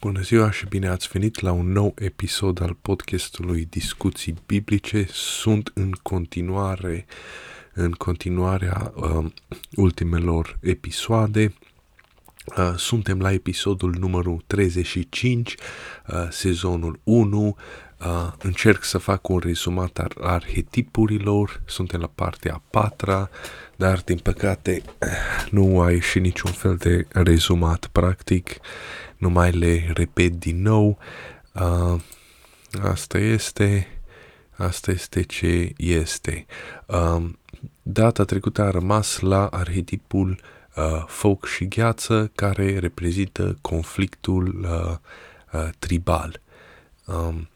Bună ziua și bine ați venit la un nou episod al podcastului Discuții Biblice. Sunt în continuare, în continuarea uh, ultimelor episoade. Uh, suntem la episodul numărul 35, uh, sezonul 1. Uh, încerc să fac un rezumat al arhetipurilor. Suntem la partea a patra, dar din păcate nu a ieșit niciun fel de rezumat practic. Uh, nu mai le repet din nou. Uh, asta este, asta este ce este. Uh, data trecută a rămas la arhetipul uh, foc și gheață care reprezintă conflictul uh, uh, tribal. Um,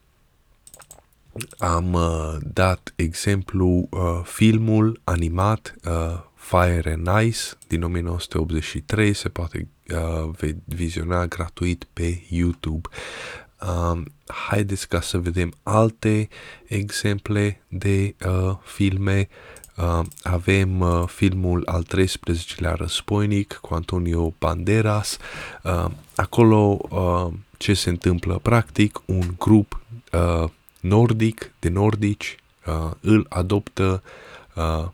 am uh, dat exemplu uh, filmul animat uh, Fire and Ice din 1983, se poate uh, viziona gratuit pe YouTube. Uh, haideți ca să vedem alte exemple de uh, filme. Uh, avem uh, filmul al 13-lea războinic cu Antonio Banderas. Uh, acolo uh, ce se întâmplă? Practic, un grup uh, nordic, de nordici, uh, îl adoptă uh,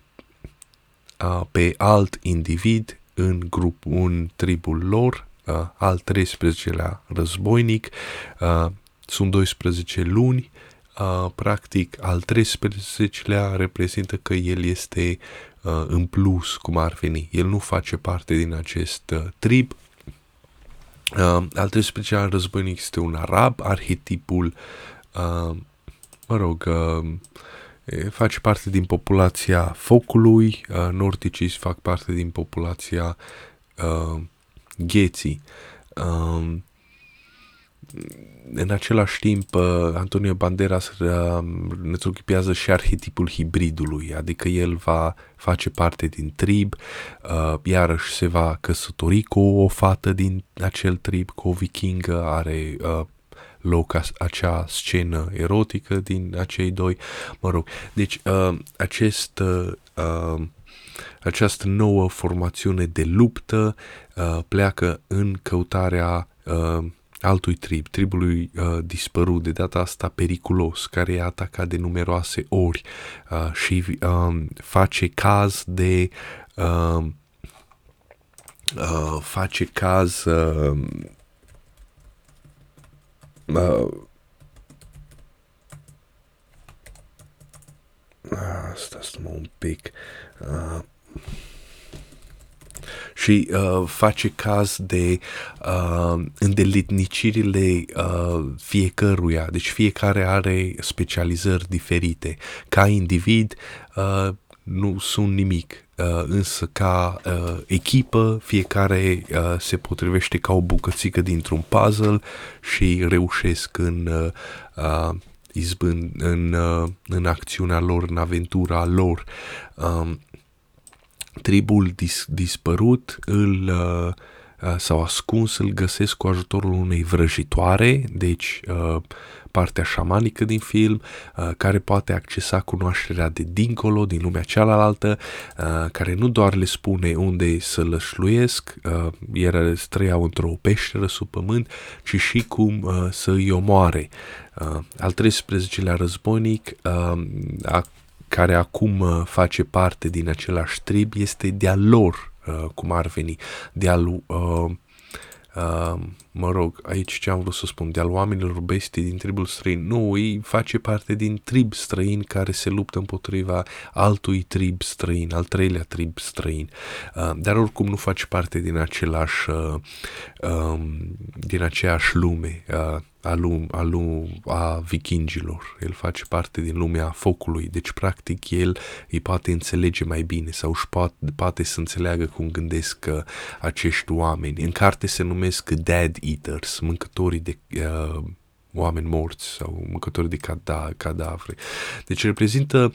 uh, pe alt individ în grup, un tribul lor, uh, al 13-lea războinic, uh, sunt 12 luni, uh, practic al 13-lea reprezintă că el este uh, în plus, cum ar veni. El nu face parte din acest uh, trib. Uh, al 13-lea războinic este un arab, arhetipul, uh, mă rog, uh, face parte din populația focului, uh, nordicii fac parte din populația uh, gheții. Uh, în același timp, uh, Antonio Banderas uh, ne truchipează și arhetipul hibridului, adică el va face parte din trib, uh, iarăși se va căsători cu o fată din acel trib, cu o vikingă, are uh, loc acea scenă erotică din acei doi, mă rog. Deci uh, acest, uh, uh, această nouă formațiune de luptă uh, pleacă în căutarea uh, altui trib, tribului uh, dispărut, de data asta periculos, care e atacat de numeroase ori uh, și uh, face caz de uh, uh, face caz uh, Uh, stați mă un pic. Uh, și uh, face caz de uh, îndeletnicirile uh, fiecăruia. Deci fiecare are specializări diferite. Ca individ uh, nu sunt nimic. Uh, însă ca uh, echipă fiecare uh, se potrivește ca o bucățică dintr-un puzzle și reușesc în uh, uh, izbând, în, uh, în acțiunea lor, în aventura lor. Um, tribul dis- dispărut îl uh, uh, sau ascuns îl găsesc cu ajutorul unei vrăjitoare, deci uh, partea șamanică din film, uh, care poate accesa cunoașterea de dincolo, din lumea cealaltă, uh, care nu doar le spune unde să lășluiesc, uh, ele trăiau într-o peșteră sub pământ, ci și cum uh, să îi omoare. Uh, al 13-lea războinic, uh, a, care acum uh, face parte din același trib, este de-a lor, uh, cum ar veni, de-a lui uh, uh, mă rog, aici ce am vrut să spun, de-al oamenilor bestii din tribul străin. Nu, îi face parte din trib străin care se luptă împotriva altui trib străin, al treilea trib străin. Uh, dar oricum nu face parte din același, uh, um, din aceeași lume. Uh, a, lum, a, lum, a vikingilor. El face parte din lumea focului, deci practic el îi poate înțelege mai bine sau își poate, poate să înțeleagă cum gândesc uh, acești oameni. În carte se numesc Dead Eaters, mâncătorii de uh, oameni morți sau mâncători de cada, cadavre. Deci reprezintă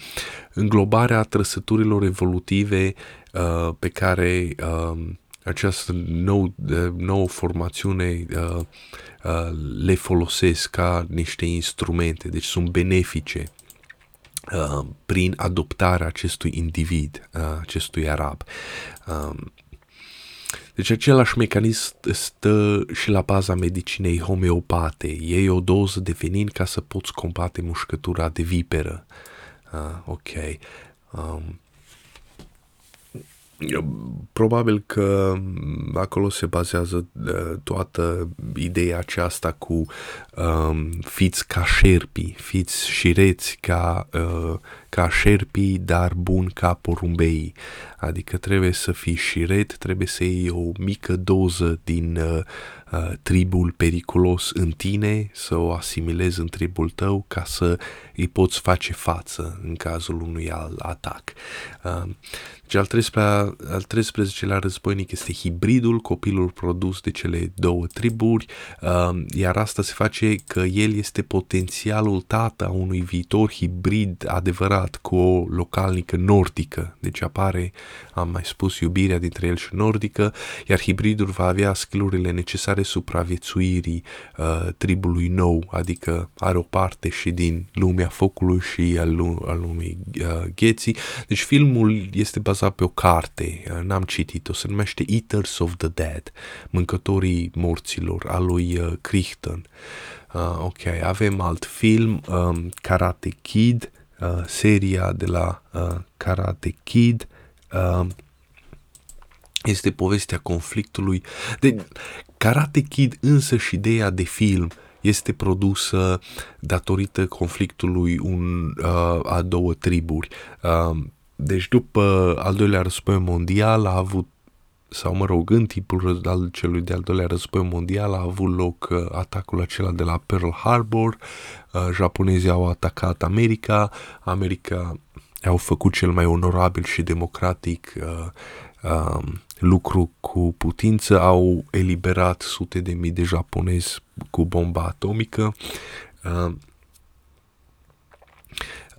înglobarea trăsăturilor evolutive uh, pe care uh, această nou, nouă formațiune uh, uh, le folosesc ca niște instrumente, deci sunt benefice uh, prin adoptarea acestui individ, uh, acestui arab. Um, Deci același mecanism stă și la baza medicinei homeopate. Iei o doză de venin ca să poți combate mușcătura de viperă. Ah, ok. Um, Probabil că acolo se bazează uh, toată ideea aceasta cu um, fiți ca șerpii, fiți șireți ca, uh, ca șerpii, dar bun ca porumbei. Adică trebuie să fii șiret, trebuie să iei o mică doză din uh, uh, tribul periculos în tine, să o asimilezi în tribul tău ca să îi poți face față în cazul unui alt atac. Uh, deci al 13-lea, al 13 războinic este hibridul, copilul produs de cele două triburi, uh, iar asta se face că el este potențialul tată a unui viitor hibrid adevărat cu o localnică nordică. Deci apare, am mai spus, iubirea dintre el și nordică, iar hibridul va avea skillurile necesare supraviețuirii uh, tribului nou, adică are o parte și din lumea focului și al, al lumii uh, gheții. Deci filmul este bazat bazat pe o carte, uh, n-am citit-o, se numește Eaters of the Dead, Mâncătorii morților, a lui uh, Crichton. Uh, ok, avem alt film, um, Karate Kid, uh, seria de la uh, Karate Kid, uh, este povestea conflictului. De Karate Kid însă și ideea de film este produsă datorită conflictului un, uh, a două triburi. Uh, deci după al doilea război mondial a avut sau mă rog, în timpul al celui de-al doilea război mondial a avut loc uh, atacul acela de la Pearl Harbor, uh, japonezii au atacat America, America au făcut cel mai onorabil și democratic uh, uh, lucru cu putință, au eliberat sute de mii de japonezi cu bomba atomică.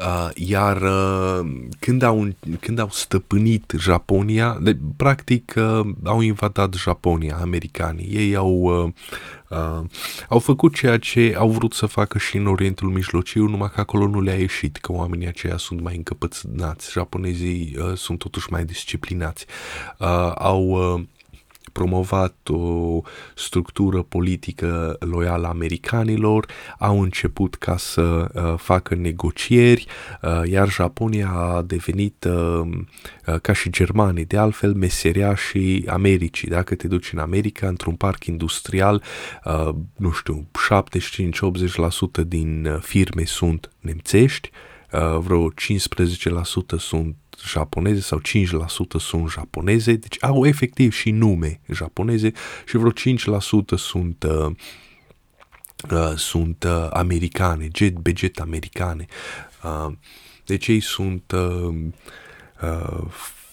Uh, Uh, iar uh, când, au, când au stăpânit Japonia, de, practic uh, au invadat Japonia, americanii. Ei au, uh, uh, au făcut ceea ce au vrut să facă și în Orientul Mijlociu, numai că acolo nu le-a ieșit, că oamenii aceia sunt mai încăpățânați. Japonezii uh, sunt totuși mai disciplinați. Uh, au... Uh, promovat o structură politică loială americanilor, au început ca să uh, facă negocieri, uh, iar Japonia a devenit, uh, uh, ca și germanii, de altfel, meseria și Americii. Dacă te duci în America, într-un parc industrial, uh, nu știu, 75-80% din uh, firme sunt nemțești, uh, vreo 15% sunt japoneze sau 5% sunt japoneze, deci au efectiv și nume japoneze și vreo 5% sunt uh, uh, sunt uh, americane, jet, beget americane. Uh, deci ei sunt uh, uh,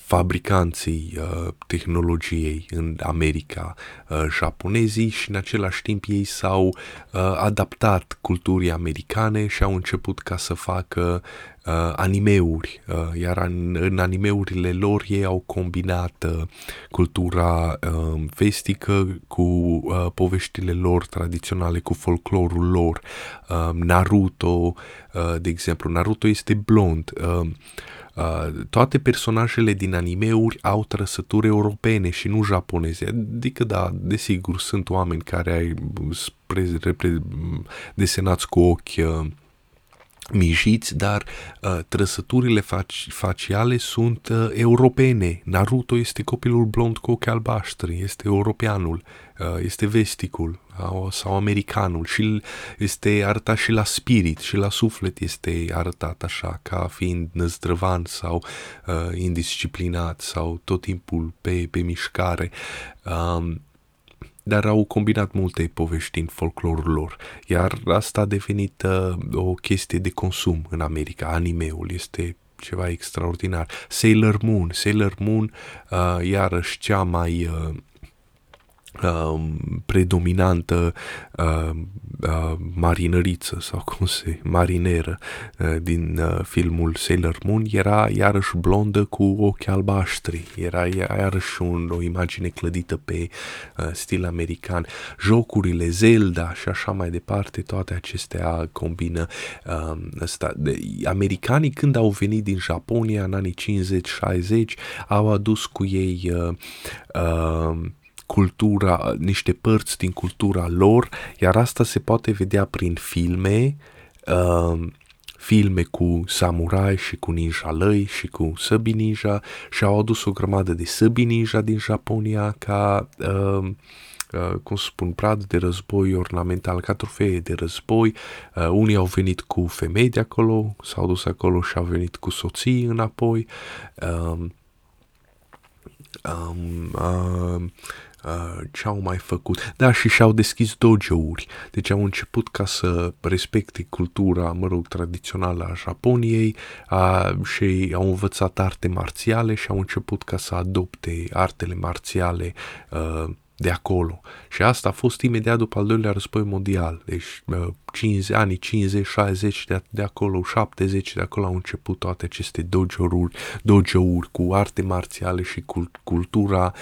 fabricanții uh, tehnologiei în America, uh, japonezii și în același timp ei s-au uh, adaptat culturii americane și au început ca să facă uh, animeuri, uh, iar în, în animeurile lor ei au combinat uh, cultura uh, vestică cu uh, poveștile lor tradiționale, cu folclorul lor. Uh, Naruto, uh, de exemplu, Naruto este blond. Uh, Uh, toate personajele din animeuri au trăsături europene și nu japoneze. Adică, da, desigur, sunt oameni care ai desenați cu ochi uh, mijiți, dar uh, trăsăturile faci, faciale sunt uh, europene. Naruto este copilul blond cu ochi albaștri, este europeanul, uh, este vesticul sau americanul și este arătat și la spirit și la suflet este arătat așa ca fiind năzdrăvan sau uh, indisciplinat sau tot timpul pe, pe mișcare. Um, dar au combinat multe povești în folclorul lor, iar asta a devenit uh, o chestie de consum în America. Animeul este ceva extraordinar. Sailor Moon, Sailor Moon, uh, iarăși cea mai uh, uh, predominantă uh, uh, marinăriță sau cum se, marineră uh, din uh, filmul Sailor Moon era iarăși blondă cu ochi albaștri, era iarăși un, o imagine clădită pe uh, stil american. Jocurile Zelda și așa mai departe, toate acestea combină uh, ăsta. De, americanii când au venit din Japonia în anii 50-60 au adus cu ei uh, uh, cultura, niște părți din cultura lor, iar asta se poate vedea prin filme, uh, filme cu samurai și cu ninja lăi și cu săbi ninja și au adus o grămadă de săbi ninja din Japonia ca uh, Uh, cum spun, brad de război ornamental, ca trofee de război. Uh, unii au venit cu femei de acolo, s-au dus acolo și au venit cu soții înapoi. Um, um, um, Uh, ce au mai făcut. Da, și și-au deschis dojo-uri. Deci au început ca să respecte cultura, mă rog, tradițională a Japoniei uh, și au învățat arte marțiale și au început ca să adopte artele marțiale uh, de acolo. Și asta a fost imediat după al doilea război mondial. Deci 50, anii 50, 60 de, de acolo, 70 de acolo au început toate aceste dojo-uri, dojo-uri cu arte marțiale și cult, cultura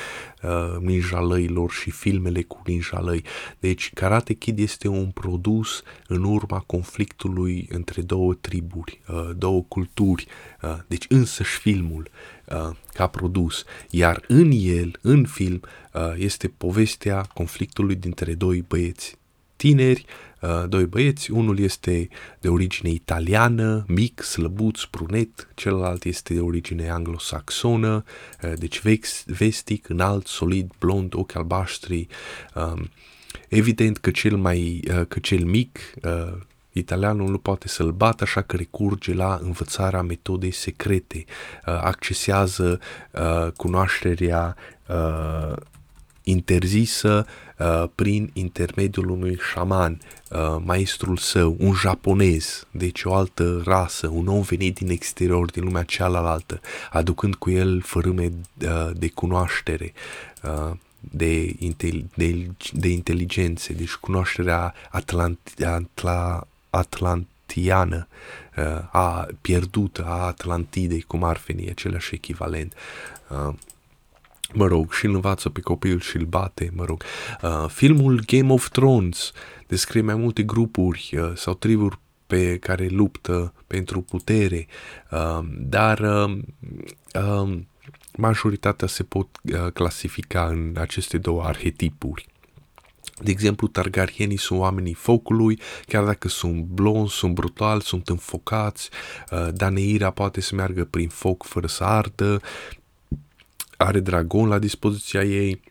uh, ninjalăilor și filmele cu ninjalăi. Deci Karate Kid este un produs în urma conflictului între două triburi, uh, două culturi. Uh, deci însăși filmul uh, ca produs, iar în el, în film, uh, este povestea conflictului dintre doi băieți tineri, uh, doi băieți, unul este de origine italiană, mic, slăbuț, brunet, celălalt este de origine anglosaxonă, uh, deci vestic, înalt, solid, blond, ochi albaștri. Um, evident că cel mai, că cel mic italianul nu poate să-l bată, așa că recurge la învățarea metodei secrete, uh, accesează uh, cunoașterea uh, interzisă prin intermediul unui șaman, maestrul său, un japonez, deci o altă rasă, un om venit din exterior, din lumea cealaltă, aducând cu el fărâme de cunoaștere de, de, de inteligențe, deci cunoașterea Atlant, Atla, atlantiană, uh, a pierdută a Atlantidei, cum ar fi același echivalent. Uh, mă rog, și îl învață pe copil și îl bate, mă rog. Uh, filmul Game of Thrones descrie mai multe grupuri sau triburi pe care luptă pentru putere, dar majoritatea se pot clasifica în aceste două arhetipuri. De exemplu, targarienii sunt oamenii focului, chiar dacă sunt blonzi, sunt brutali, sunt înfocați, uh, Daneira poate să meargă prin foc fără să ardă, are dragon la dispoziția ei,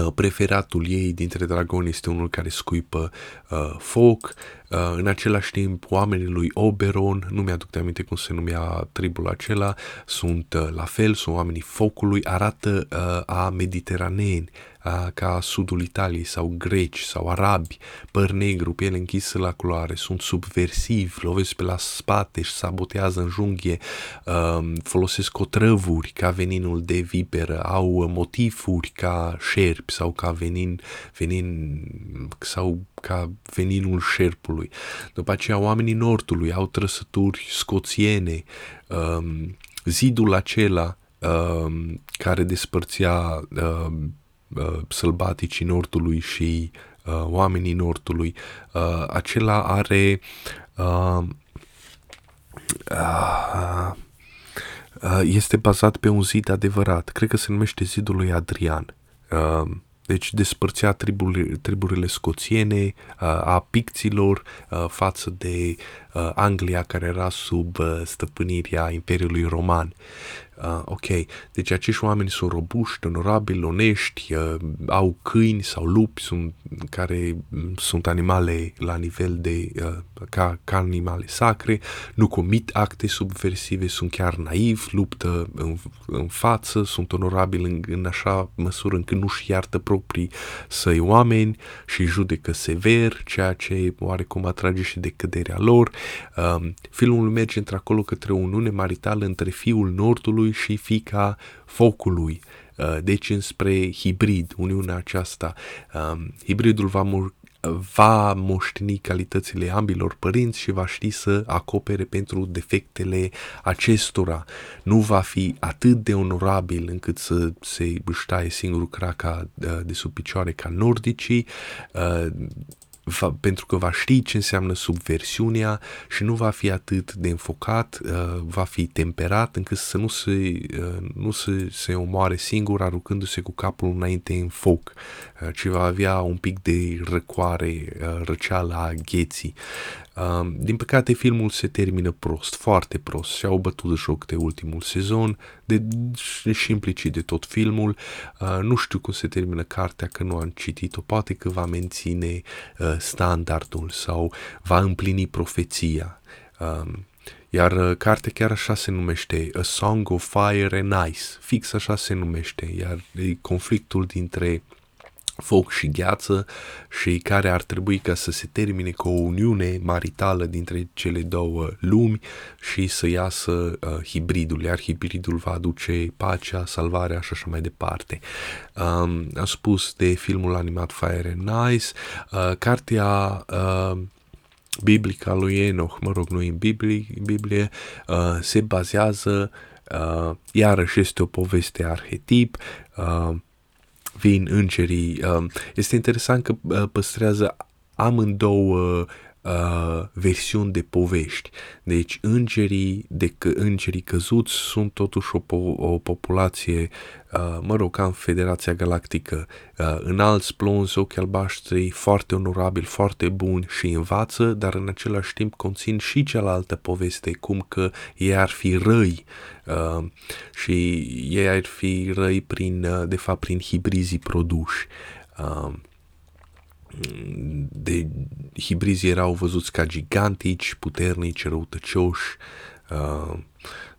uh, preferatul ei dintre dragoni este unul care scuipă uh, foc, uh, în același timp oamenii lui Oberon, nu mi-aduc de aminte cum se numea tribul acela, sunt uh, la fel, sunt oamenii focului, arată uh, a mediteraneeni, ca sudul Italiei sau greci sau arabi, păr negru, piele închisă la culoare, sunt subversivi, lovesc pe la spate și sabotează în junghie, folosesc otrăvuri ca veninul de viperă, au motifuri ca șerpi sau ca venin, venin sau ca veninul șerpului. După aceea oamenii nordului au trăsături scoțiene, zidul acela um, care despărțea um, uh, sălbaticii Nordului și uh, oamenii Nordului, uh, acela are uh, uh, uh, este bazat pe un zid adevărat. Cred că se numește zidul lui Adrian. Uh, deci despărțea triburile, triburile scoțiene uh, a picților uh, față de uh, Anglia care era sub uh, stăpânirea Imperiului Roman. Uh, ok, deci acești oameni sunt robuști, onorabili, onești, uh, au câini sau lupi sunt, care mm, sunt animale la nivel de uh, ca, ca animale sacre, nu comit acte subversive, sunt chiar naivi, luptă în, în față, sunt onorabili în, în așa măsură încât nu-și iartă proprii săi oameni și judecă sever, ceea ce oarecum atrage și de căderea lor. Uh, filmul merge într-acolo către o uniune maritală între fiul Nordului și fica focului, uh, deci înspre hibrid, uniunea aceasta. Um, hibridul va, mo- va moșteni calitățile ambilor părinți și va ști să acopere pentru defectele acestora. Nu va fi atât de onorabil încât să se își taie singurul craca uh, de sub picioare ca nordicii, uh, va, pentru că va ști ce înseamnă subversiunea și nu va fi atât de înfocat, uh, va fi temperat încât să nu se, uh, nu se, se omoare singur aruncându-se cu capul înainte în foc, uh, ci va avea un pic de răcoare, uh, răceală a gheții. Uh, din păcate filmul se termină prost, foarte prost și au bătut joc de ultimul sezon, de, și implicit de tot filmul. Uh, nu știu cum se termină cartea, că nu am citit-o, poate că va menține uh, standardul sau va împlini profeția. Um, iar uh, cartea chiar așa se numește A Song of Fire and Ice, fix așa se numește, iar e conflictul dintre foc și gheață și care ar trebui ca să se termine cu o uniune maritală dintre cele două lumi și să iasă uh, hibridul, iar hibridul va aduce pacea, salvarea și așa mai departe. Um, am spus de filmul animat Fire and Ice, uh, cartea uh, biblică a lui Enoch, mă rog, nu în Biblie, Biblie uh, se bazează, uh, iarăși este o poveste arhetip, uh, vin îngerii. Um, este interesant că uh, păstrează amândouă uh, versiuni de povești. Deci îngerii, de că, îngerii căzuți sunt totuși o, po- o populație, uh, mă rog, ca în Federația Galactică, uh, înalți, blonzi, ochi albaștri, foarte onorabili, foarte buni și învață, dar în același timp conțin și cealaltă poveste, cum că ei ar fi răi uh, și ei ar fi răi prin, uh, de fapt, prin hibrizii produși. Uh, de hibrizi erau văzuți ca gigantici, puternici, răutăcioși, uh,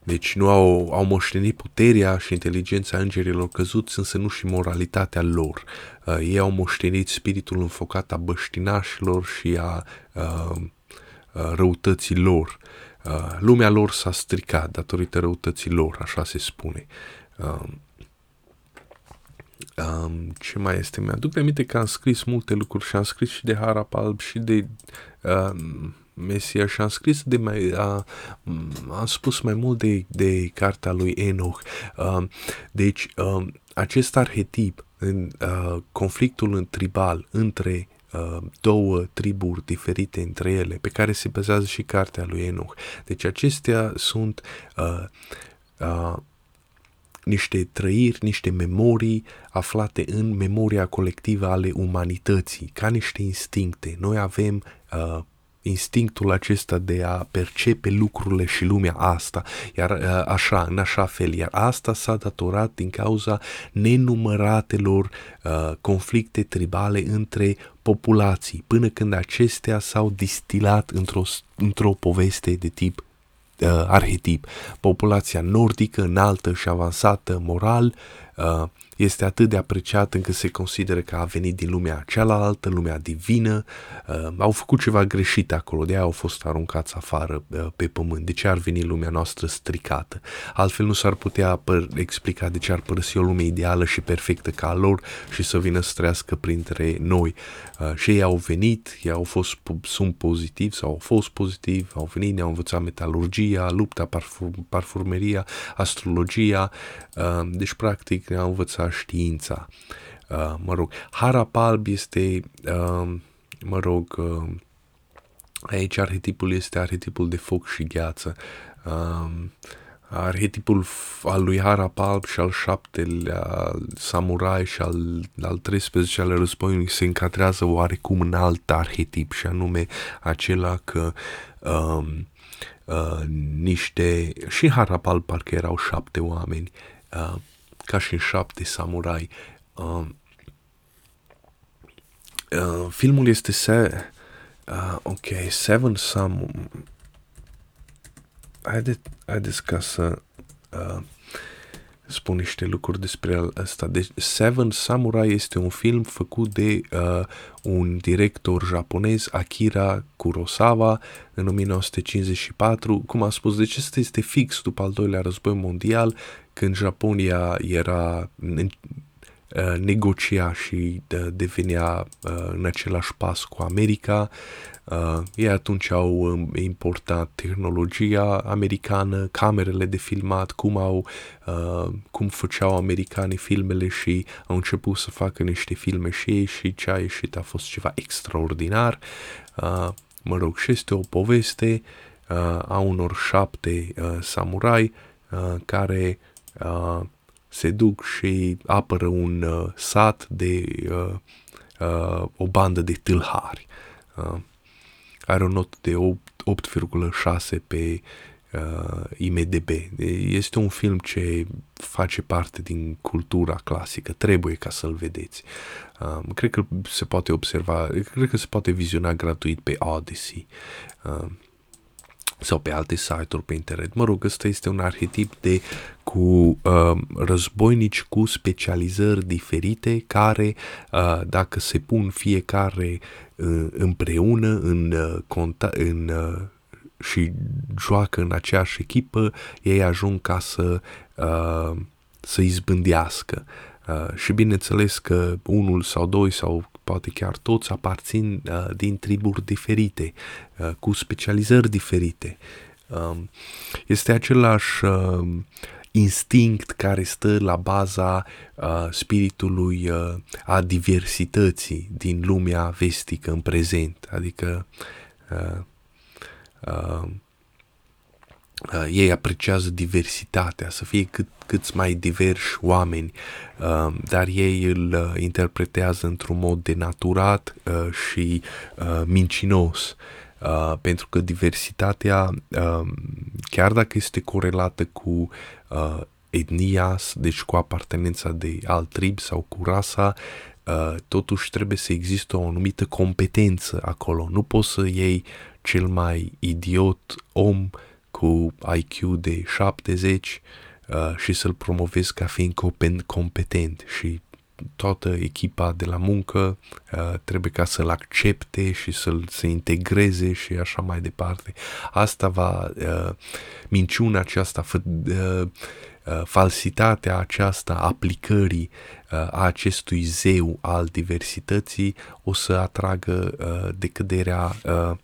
deci nu au, au moștenit puterea și inteligența îngerilor căzuți, însă nu și moralitatea lor. Uh, ei au moștenit spiritul înfocat a băștinașilor și a uh, uh răutății lor. Uh, lumea lor s-a stricat datorită răutății lor, așa se spune. Uh, Um, ce mai este? Mi-aduc aminte că am scris multe lucruri și am scris și de Harap Alb și de uh, Mesia și am scris de mai, uh, am spus mai mult de, de cartea lui Enoch. Uh, deci, uh, acest arhetip, în uh, conflictul în tribal între uh, două triburi diferite între ele, pe care se bazează și cartea lui Enoch. Deci acestea sunt uh, uh, niște trăiri, niște memorii aflate în memoria colectivă ale umanității, ca niște instincte. Noi avem uh, instinctul acesta de a percepe lucrurile și lumea asta, iar uh, așa, în așa fel, iar asta s-a datorat din cauza nenumăratelor uh, conflicte tribale între populații, până când acestea s-au distilat într-o, într-o poveste de tip uh, arhetip. Populația nordică, înaltă și avansată moral, uh, este atât de apreciat încât se consideră că a venit din lumea cealaltă, lumea divină, uh, au făcut ceva greșit acolo, de aia au fost aruncați afară uh, pe pământ. De ce ar veni lumea noastră stricată? Altfel nu s-ar putea păr- explica de ce ar părăsi o lume ideală și perfectă ca a lor și să vină să trăiască printre noi. Uh, și ei au venit, ei au fost, sunt pozitivi sau au fost pozitivi, au venit, ne-au învățat metalurgia, lupta, parfum, parfumeria, astrologia, uh, deci practic ne-au învățat știința. Uh, mă rog, Harap alb este, uh, mă rog, uh, aici arhetipul este arhetipul de foc și gheață. Uh, arhetipul al lui Harap alb și al șaptelea samurai și al, al 13 ale războiului se încadrează oarecum în alt arhetip și anume acela că um, uh, niște, și Harap alb parcă erau șapte oameni, uh, ca și în șapte samurai. Uh, uh, filmul este se... Uh, ok, Seven Sam... Haide, haideți ca să uh, spun niște lucruri despre asta. Deci, Seven Samurai este un film făcut de uh, un director japonez, Akira Kurosawa, în 1954. Cum am spus, deci este, este fix după al doilea război mondial când Japonia era uh, negocia și uh, devenea uh, în același pas cu America. Uh, ei atunci au um, importat tehnologia americană, camerele de filmat, cum au, uh, cum făceau americanii filmele și au început să facă niște filme și ei și ce a ieșit a fost ceva extraordinar. Uh, mă rog, și este o poveste uh, a unor șapte uh, samurai uh, care uh, se duc și apără un uh, sat de uh, uh, o bandă de tâlhari. Uh, are o notă de 8,6 pe uh, IMDB. Este un film ce face parte din cultura clasică, trebuie ca să-l vedeți. Uh, cred că se poate observa, cred că se poate viziona gratuit pe Odyssey. Uh, sau pe alte site-uri pe internet. Mă rog, ăsta este un arhetip de cu uh, războinici cu specializări diferite care, uh, dacă se pun fiecare uh, împreună în, uh, conta- în uh, și joacă în aceeași echipă, ei ajung ca să, uh, să izbândească. Uh, și bineînțeles că unul sau doi sau poate chiar toți aparțin uh, din triburi diferite, uh, cu specializări diferite. Uh, este același uh, instinct care stă la baza uh, spiritului uh, a diversității din lumea vestică în prezent, adică uh, uh, uh, ei apreciază diversitatea, să fie cât, cât mai diversi oameni, uh, dar ei îl uh, interpretează într-un mod denaturat uh, și uh, mincinos. Uh, pentru că diversitatea, uh, chiar dacă este corelată cu uh, etnia, deci cu apartenența de alt trib sau cu rasa, uh, totuși trebuie să existe o anumită competență acolo. Nu poți să iei cel mai idiot om cu IQ de 70 uh, și să-l promovezi ca fiind competent și toată echipa de la muncă uh, trebuie ca să-l accepte și să-l se integreze și așa mai departe. Asta va, uh, minciuna aceasta, f- uh, uh, falsitatea aceasta aplicării uh, a acestui zeu al diversității o să atragă uh, decăderea uh,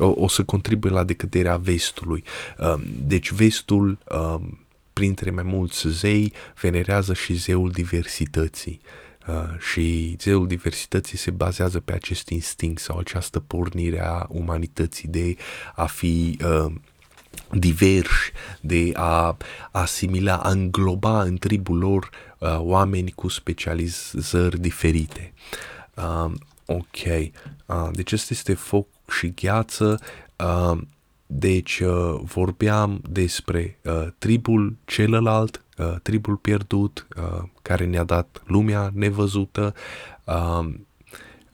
o, o să contribuie la decăderea vestului. Uh, deci vestul uh, printre mai mulți zei, venerează și zeul diversității. Uh, și zeul diversității se bazează pe acest instinct sau această pornire a umanității de a fi uh, diversi, de a asimila, a îngloba în tribul lor uh, oameni cu specializări diferite. Uh, ok, uh, deci asta este foc și gheață. Uh, deci uh, vorbeam despre uh, tribul celălalt, uh, tribul pierdut, uh, care ne-a dat lumea nevăzută. Uh,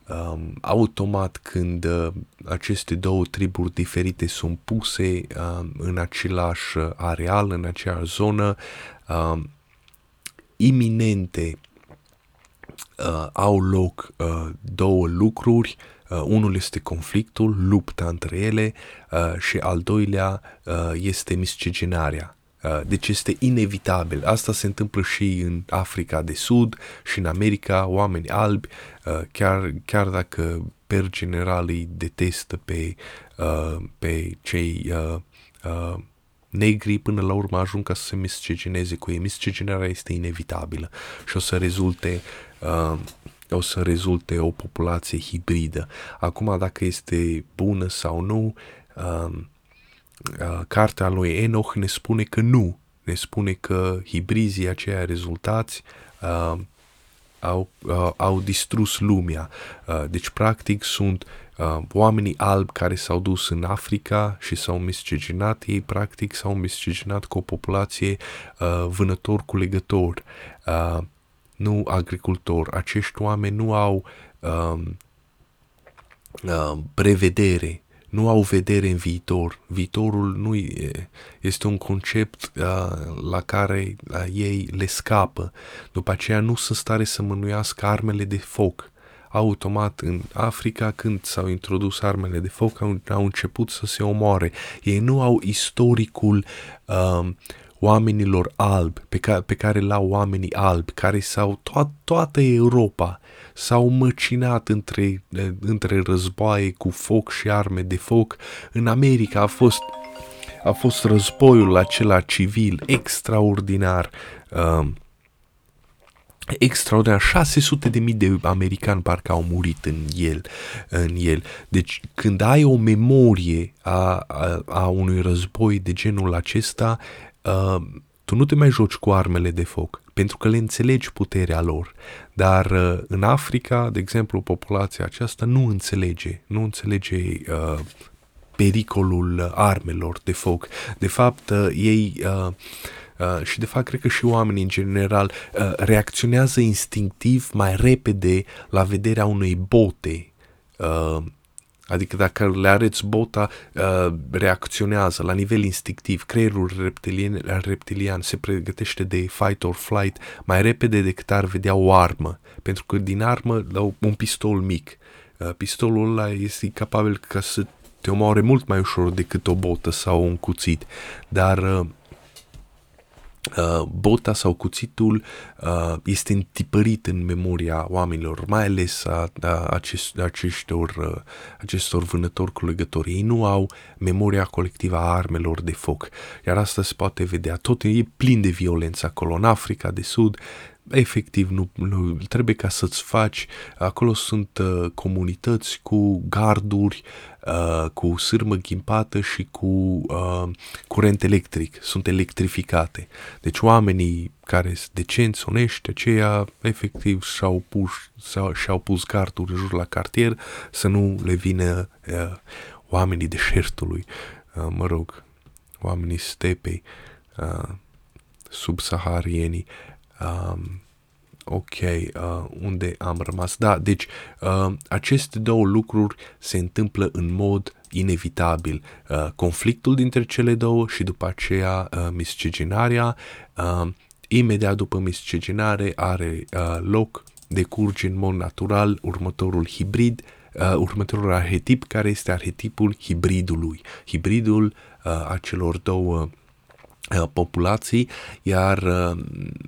um, automat când uh, aceste două triburi diferite sunt puse uh, în același areal, în aceeași zonă, uh, iminente uh, au loc uh, două lucruri Uh, unul este conflictul, lupta între ele uh, și al doilea uh, este miscigenarea. Uh, deci este inevitabil. Asta se întâmplă și în Africa de Sud și în America, oameni albi, uh, chiar, chiar dacă per general îi detestă pe, uh, pe cei uh, uh, negri, până la urmă ajung ca să se miscegeneze cu ei. Miscegenarea este inevitabilă și o să rezulte uh, o să rezulte o populație hibridă. Acum, dacă este bună sau nu, uh, uh, cartea lui Enoch ne spune că nu. Ne spune că hibrizii aceia rezultați uh, au, uh, au distrus lumea. Uh, deci, practic, sunt uh, oamenii albi care s-au dus în Africa și s-au miscegenat, ei practic s-au miscegenat cu o populație uh, vânător-culegător. Uh, nu agricultor. Acești oameni nu au um, uh, prevedere, nu au vedere în viitor. Viitorul nu e, este un concept uh, la care uh, ei le scapă. După aceea nu sunt stare să mânuiască armele de foc. Automat în Africa, când s-au introdus armele de foc, au, au început să se omoare. Ei nu au istoricul uh, oamenilor albi, pe, ca, pe care l-au oamenii albi, care s-au, to- toată Europa s-au măcinat între, între războaie cu foc și arme de foc. În America a fost, a fost războiul acela civil extraordinar. Uh, extraordinar. 600 de mii de americani parcă au murit în el, în el. Deci când ai o memorie a, a, a unui război de genul acesta, uh, tu nu te mai joci cu armele de foc, pentru că le înțelegi puterea lor. Dar uh, în Africa, de exemplu, populația aceasta nu înțelege, nu înțelege uh, pericolul armelor de foc. De fapt, uh, ei uh, Uh, și de fapt cred că și oamenii în general uh, reacționează instinctiv mai repede la vederea unei bote. Uh, adică dacă le arăți bota, uh, reacționează la nivel instinctiv. Creierul reptilian, reptilian se pregătește de fight or flight mai repede decât ar vedea o armă. Pentru că din armă, la un pistol mic, uh, pistolul ăla este capabil ca să te omoare mult mai ușor decât o botă sau un cuțit. Dar uh, Uh, bota sau cuțitul uh, este întipărit în memoria oamenilor, mai ales a, a acest, acestor, uh, acestor vânători culegători. Ei nu au memoria colectivă a armelor de foc, iar asta se poate vedea. Tot e plin de violență acolo, în Africa de Sud, efectiv nu, nu trebuie ca să-ți faci, acolo sunt uh, comunități cu garduri, uh, cu sârmă ghimpată și cu uh, curent electric, sunt electrificate. Deci oamenii care sunt decenți, onești, aceia efectiv și-au pus, și-au pus garduri în jur la cartier să nu le vină uh, oamenii deșertului, uh, mă rog, oamenii stepei, uh, subsaharienii, Um, ok, uh, unde am rămas? Da, deci uh, aceste două lucruri se întâmplă în mod inevitabil. Uh, conflictul dintre cele două și după aceea uh, miscigenarea. Uh, imediat după miscigenare are uh, loc, decurge în mod natural următorul hibrid, uh, următorul arhetip care este arhetipul hibridului. Hibridul uh, acelor două uh, Uh, populații, iar uh,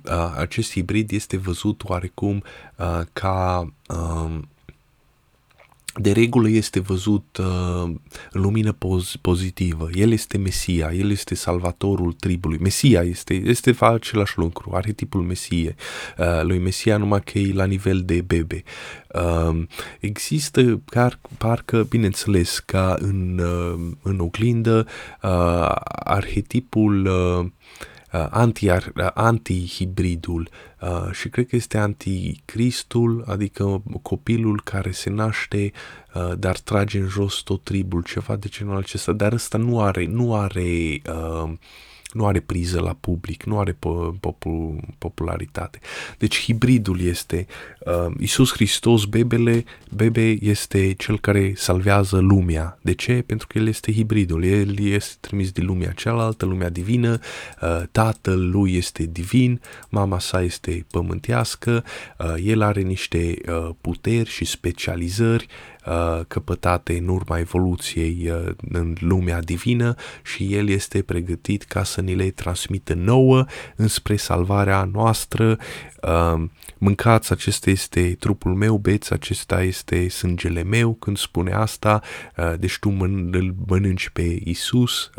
uh, acest hibrid este văzut oarecum uh, ca uh, de regulă este văzut uh, în lumină poz- pozitivă. El este Mesia, el este salvatorul tribului. Mesia este, este același lucru, arhetipul Mesie, uh, lui Mesia, numai că e la nivel de bebe. Uh, există, car, parcă, bineînțeles, ca în, uh, în oglindă, uh, arhetipul uh, uh, anti, uh, anti-hibridul uh, și cred că este anticristul, adică copilul care se naște uh, dar trage în jos tot tribul, ceva de genul acesta, dar ăsta nu are, nu are uh, nu are priză la public, nu are popul, popularitate. Deci hibridul este uh, Isus Hristos, bebele, bebe este cel care salvează lumea. De ce? Pentru că el este hibridul, el este trimis de lumea cealaltă, lumea divină, uh, tatăl lui este divin, mama sa este pământească, uh, el are niște uh, puteri și specializări Uh, căpătate în urma evoluției uh, în lumea divină și El este pregătit ca să ni le transmită nouă înspre salvarea noastră. Uh, mâncați, acesta este trupul meu, beți, acesta este sângele meu, când spune asta, deci tu mân- îl mănânci pe Isus,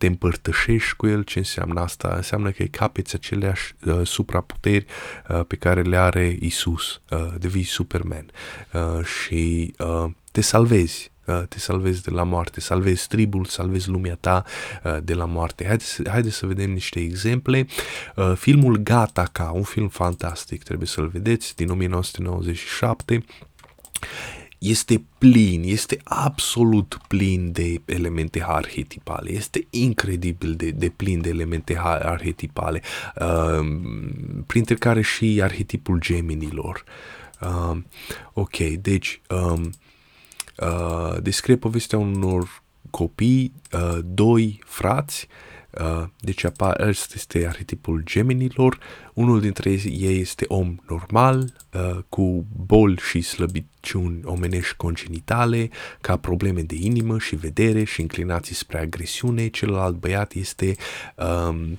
te împărtășești cu el, ce înseamnă asta? Înseamnă că capeți aceleași uh, supraputeri uh, pe care le are Isus, uh, devii Superman uh, și uh, te salvezi uh, te salvezi de la moarte, salvezi tribul, salvezi lumea ta uh, de la moarte. Haideți, haideți să vedem niște exemple. Uh, filmul Gataca, un film fantastic, trebuie să-l vedeți, din 1997 este plin, este absolut plin de elemente arhetipale, este incredibil de, de plin de elemente arhetipale, uh, printre care și arhetipul geminilor. Uh, ok, deci um, uh, descrie povestea unor copii, uh, doi frați, Uh, deci apa, ăsta este arhetipul gemenilor. Unul dintre ei este om normal, uh, cu boli și slăbiciuni omenești congenitale, ca probleme de inimă și vedere și inclinații spre agresiune. Celălalt băiat este um,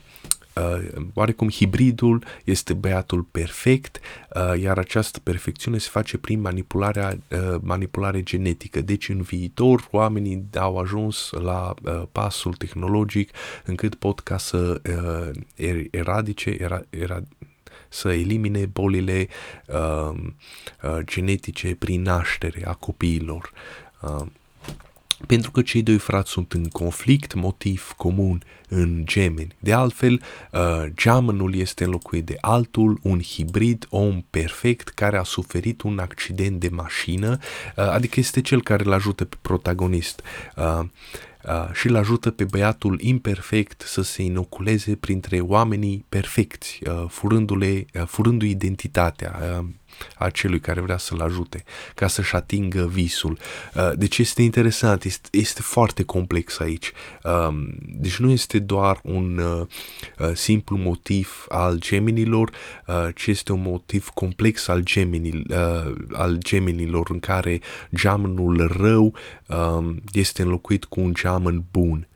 uh, oarecum hibridul este băiatul perfect, uh, iar această perfecțiune se face prin manipularea, uh, manipulare genetică. Deci în viitor oamenii au ajuns la uh, pasul tehnologic încât pot ca să uh, er, eradice, era, era, să elimine bolile uh, uh, genetice prin naștere a copiilor. Uh, pentru că cei doi frați sunt în conflict, motiv comun în gemeni. De altfel, uh, geamănul este înlocuit de altul, un hibrid, om perfect, care a suferit un accident de mașină, uh, adică este cel care îl ajută pe protagonist. Uh, uh, și îl ajută pe băiatul imperfect să se inoculeze printre oamenii perfecți, uh, furându-le, uh, furându identitatea. Uh, a celui care vrea să-l ajute ca să-și atingă visul. Uh, deci este interesant, este, este foarte complex aici. Um, deci nu este doar un uh, uh, simplu motiv al geminilor, ci este un motiv complex al, geminil, al geminilor în care geamănul rău um, este înlocuit cu un geamăn bun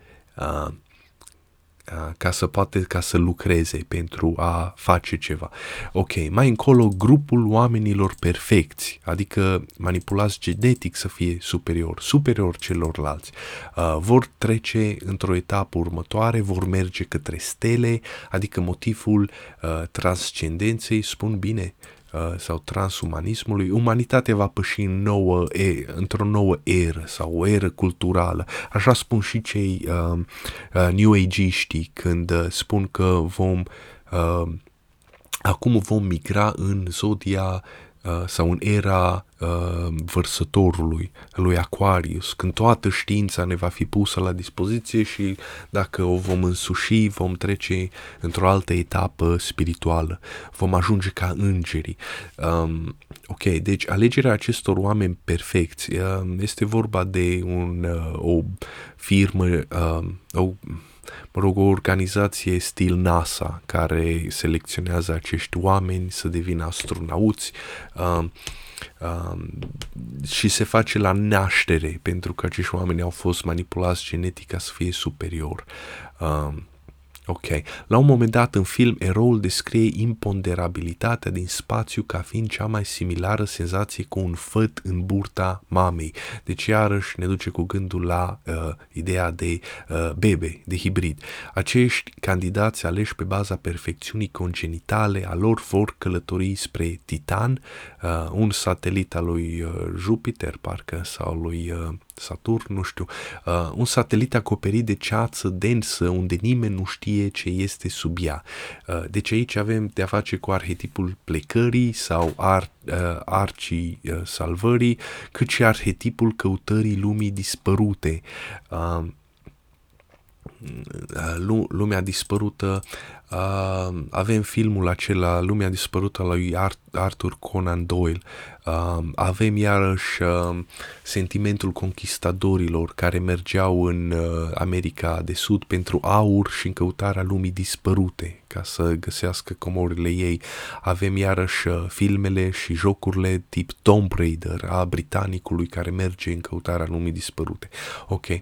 ca să poate ca să lucreze pentru a face ceva. Ok, mai încolo grupul oamenilor perfecți, adică manipulați genetic să fie superior, superior celorlalți, uh, vor trece într-o etapă următoare, vor merge către stele, adică motivul uh, transcendenței, spun bine, Uh, sau transumanismului, umanitatea va păși în nouă, e, într-o nouă eră sau o eră culturală. Așa spun și cei uh, uh, New Age-iștii când uh, spun că vom uh, acum vom migra în zodia Uh, sau în era uh, vărsătorului, lui Aquarius, când toată știința ne va fi pusă la dispoziție și dacă o vom însuși, vom trece într-o altă etapă spirituală, vom ajunge ca îngerii. Um, ok, deci alegerea acestor oameni perfecți uh, este vorba de un, uh, o firmă, uh, o mă rog, o organizație stil NASA care selecționează acești oameni să devină astronauți uh, uh, și se face la naștere pentru că acești oameni au fost manipulați genetic ca să fie superior. Uh, Ok. La un moment dat în film, eroul descrie imponderabilitatea din spațiu ca fiind cea mai similară senzație cu un făt în burta mamei. Deci iarăși ne duce cu gândul la uh, ideea de uh, bebe, de hibrid. Acești candidați aleși pe baza perfecțiunii congenitale a lor vor călători spre Titan, uh, un satelit al lui uh, Jupiter, parcă, sau lui uh, Saturn, nu știu, uh, un satelit acoperit de ceață densă unde nimeni nu știe ce este sub ea. Uh, deci aici avem de a face cu arhetipul plecării sau ar, uh, arcii uh, salvării, cât și arhetipul căutării lumii dispărute. Uh, uh lumea dispărută, uh, avem filmul acela, Lumea dispărută al lui Arthur Conan Doyle, uh, avem iarăși uh, sentimentul conquistadorilor care mergeau în uh, America de Sud pentru aur și în căutarea lumii dispărute ca să găsească comorile ei. Avem iarăși uh, filmele și jocurile tip Tomb Raider a britanicului care merge în căutarea lumii dispărute. Ok. Uh,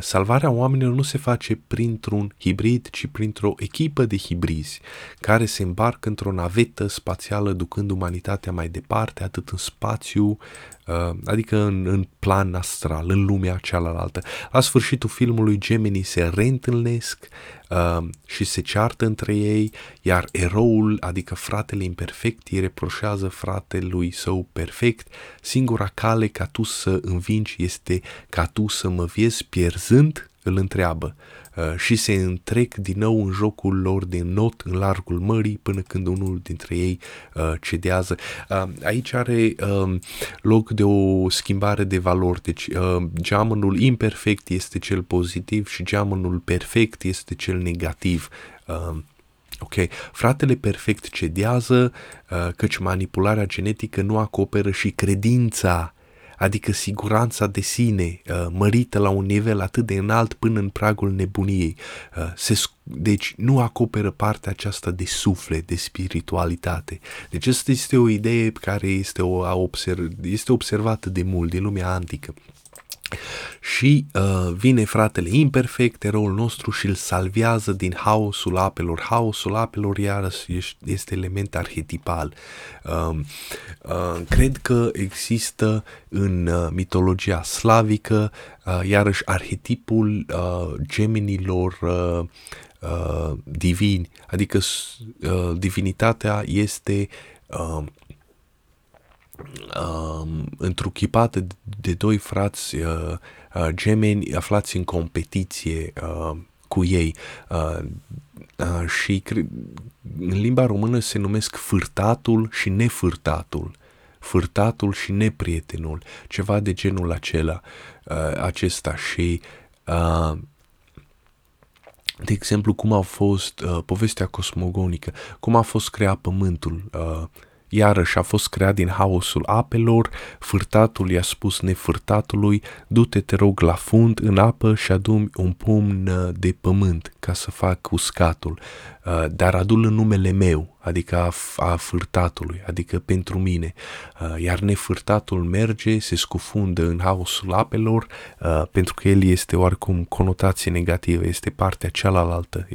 salvarea oamenilor nu se face printr-un hibrid, ci printr-o echipă de hibrizi care se îmbarcă într-o navetă spațială ducând umanitatea mai departe, atât în spațiu, uh, adică în, în plan astral, în lumea cealaltă. La sfârșitul filmului, gemenii se reîntâlnesc uh, și se ceartă între ei, iar eroul, adică fratele imperfect, îi reproșează fratelui său perfect. Singura cale ca tu să învingi este ca tu să mă viezi pierzând, îl întreabă. Uh, și se întrec din nou în jocul lor de not în largul mării până când unul dintre ei uh, cedează. Uh, aici are uh, loc de o schimbare de valori, deci uh, geamănul imperfect este cel pozitiv și geamănul perfect este cel negativ. Uh, Ok, fratele perfect cedează, uh, căci manipularea genetică nu acoperă și credința adică siguranța de sine uh, mărită la un nivel atât de înalt până în pragul nebuniei. Uh, se, deci nu acoperă partea aceasta de suflet, de spiritualitate. Deci asta este o idee care este, o, observ, este observată de mult din lumea antică. Și uh, vine fratele imperfect, eroul nostru, și îl salvează din haosul apelor. Haosul apelor, iarăși, este element arhetipal. Uh, uh, cred că există în uh, mitologia slavică, uh, iarăși, arhetipul uh, gemenilor uh, uh, divini, adică uh, divinitatea este uh, uh, întruchipată de doi frați uh, uh, gemeni aflați în competiție uh, cu ei. Uh, uh, și în limba română se numesc fârtatul și nefârtatul. Fârtatul și neprietenul, ceva de genul acela, uh, acesta. Și uh, de exemplu, cum a fost uh, povestea cosmogonică, cum a fost creat pământul, uh, iarăși a fost creat din haosul apelor, fârtatul i-a spus nefârtatului, du-te te rog la fund în apă și adumi un pumn uh, de pământ ca să fac uscatul, uh, dar adul în numele meu, adică a, a fârtatului, adică pentru mine, uh, iar nefârtatul merge, se scufundă în haosul apelor, pentru că el este oarecum conotație negativă, este partea cealaltă,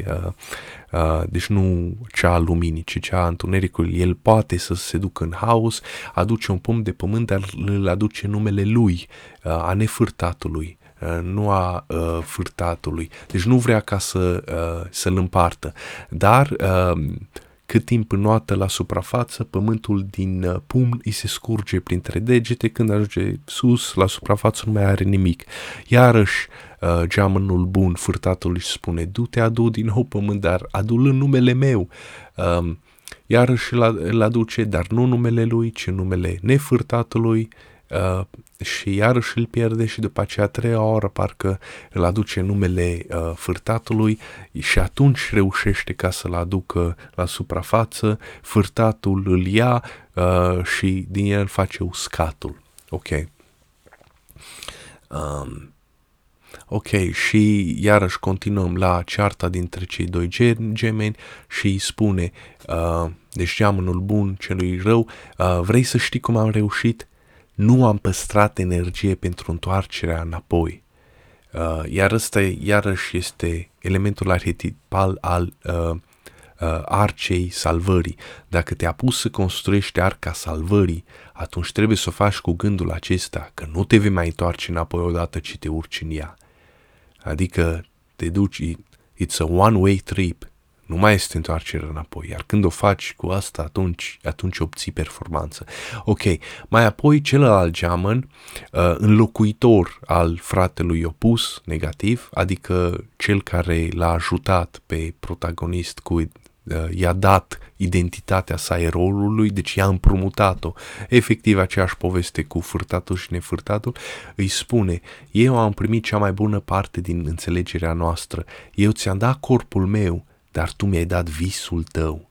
deci nu cea a luminii, ci cea a întunericului. El poate să se ducă în haos, aduce un pumn de pământ, dar îl aduce numele lui, a nefârtatului nu a uh, fârtatului. Deci nu vrea ca să, uh, să-l împartă. Dar uh, cât timp înoată la suprafață, pământul din uh, pumn îi se scurge printre degete, când ajunge sus, la suprafață nu mai are nimic. Iarăși, uh, geamănul bun, fârtatul își spune, du-te, adu din nou pământ, dar adu-l în numele meu. Uh, iarăși îl aduce, dar nu numele lui, ci numele nefârtatului, uh, și iarăși îl pierde și după aceea a treia oră parcă îl aduce numele uh, fârtatului și atunci reușește ca să-l aducă la suprafață, fârtatul îl ia uh, și din el face uscatul. Ok. Um, Ok, și iarăși continuăm la cearta dintre cei doi gemeni și îi spune, uh, deci geamănul bun celui rău, uh, vrei să știi cum am reușit? Nu am păstrat energie pentru întoarcerea înapoi. Uh, iar ăsta iarăși este elementul arhetipal al uh, uh, arcei salvării. Dacă te-a pus să construiești arca salvării, atunci trebuie să o faci cu gândul acesta, că nu te vei mai întoarce înapoi odată ce te urci în ea. Adică te duci, it's a one-way trip nu mai este întoarcere înapoi, iar când o faci cu asta, atunci, atunci obții performanță. Ok, mai apoi celălalt geamăn, uh, înlocuitor al fratelui opus, negativ, adică cel care l-a ajutat pe protagonist cu uh, i-a dat identitatea sa eroului, deci i-a împrumutat-o. Efectiv, aceeași poveste cu furtatul și nefurtatul îi spune, eu am primit cea mai bună parte din înțelegerea noastră, eu ți-am dat corpul meu, dar tu mi-ai dat visul tău.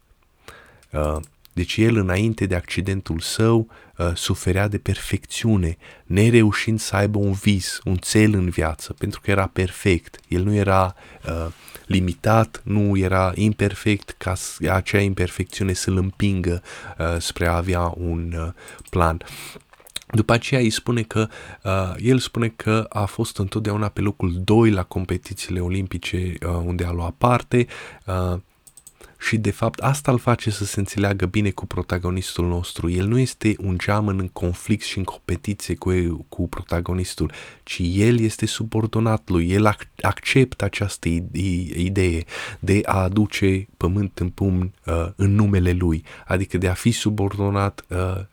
Uh, deci el, înainte de accidentul său, uh, suferea de perfecțiune, nereușind să aibă un vis, un cel în viață, pentru că era perfect. El nu era uh, limitat, nu era imperfect ca acea imperfecțiune să-l împingă uh, spre a avea un uh, plan. După aceea îi spune că, uh, el spune că a fost întotdeauna pe locul 2 la competițiile olimpice uh, unde a luat parte, uh, și de fapt asta îl face să se înțeleagă bine cu protagonistul nostru. El nu este un geamăn în conflict și în competiție cu, cu protagonistul, ci el este subordonat lui, el ac- acceptă această idee de a aduce pământ în pumn uh, în numele lui, adică de a fi subordonat uh, uh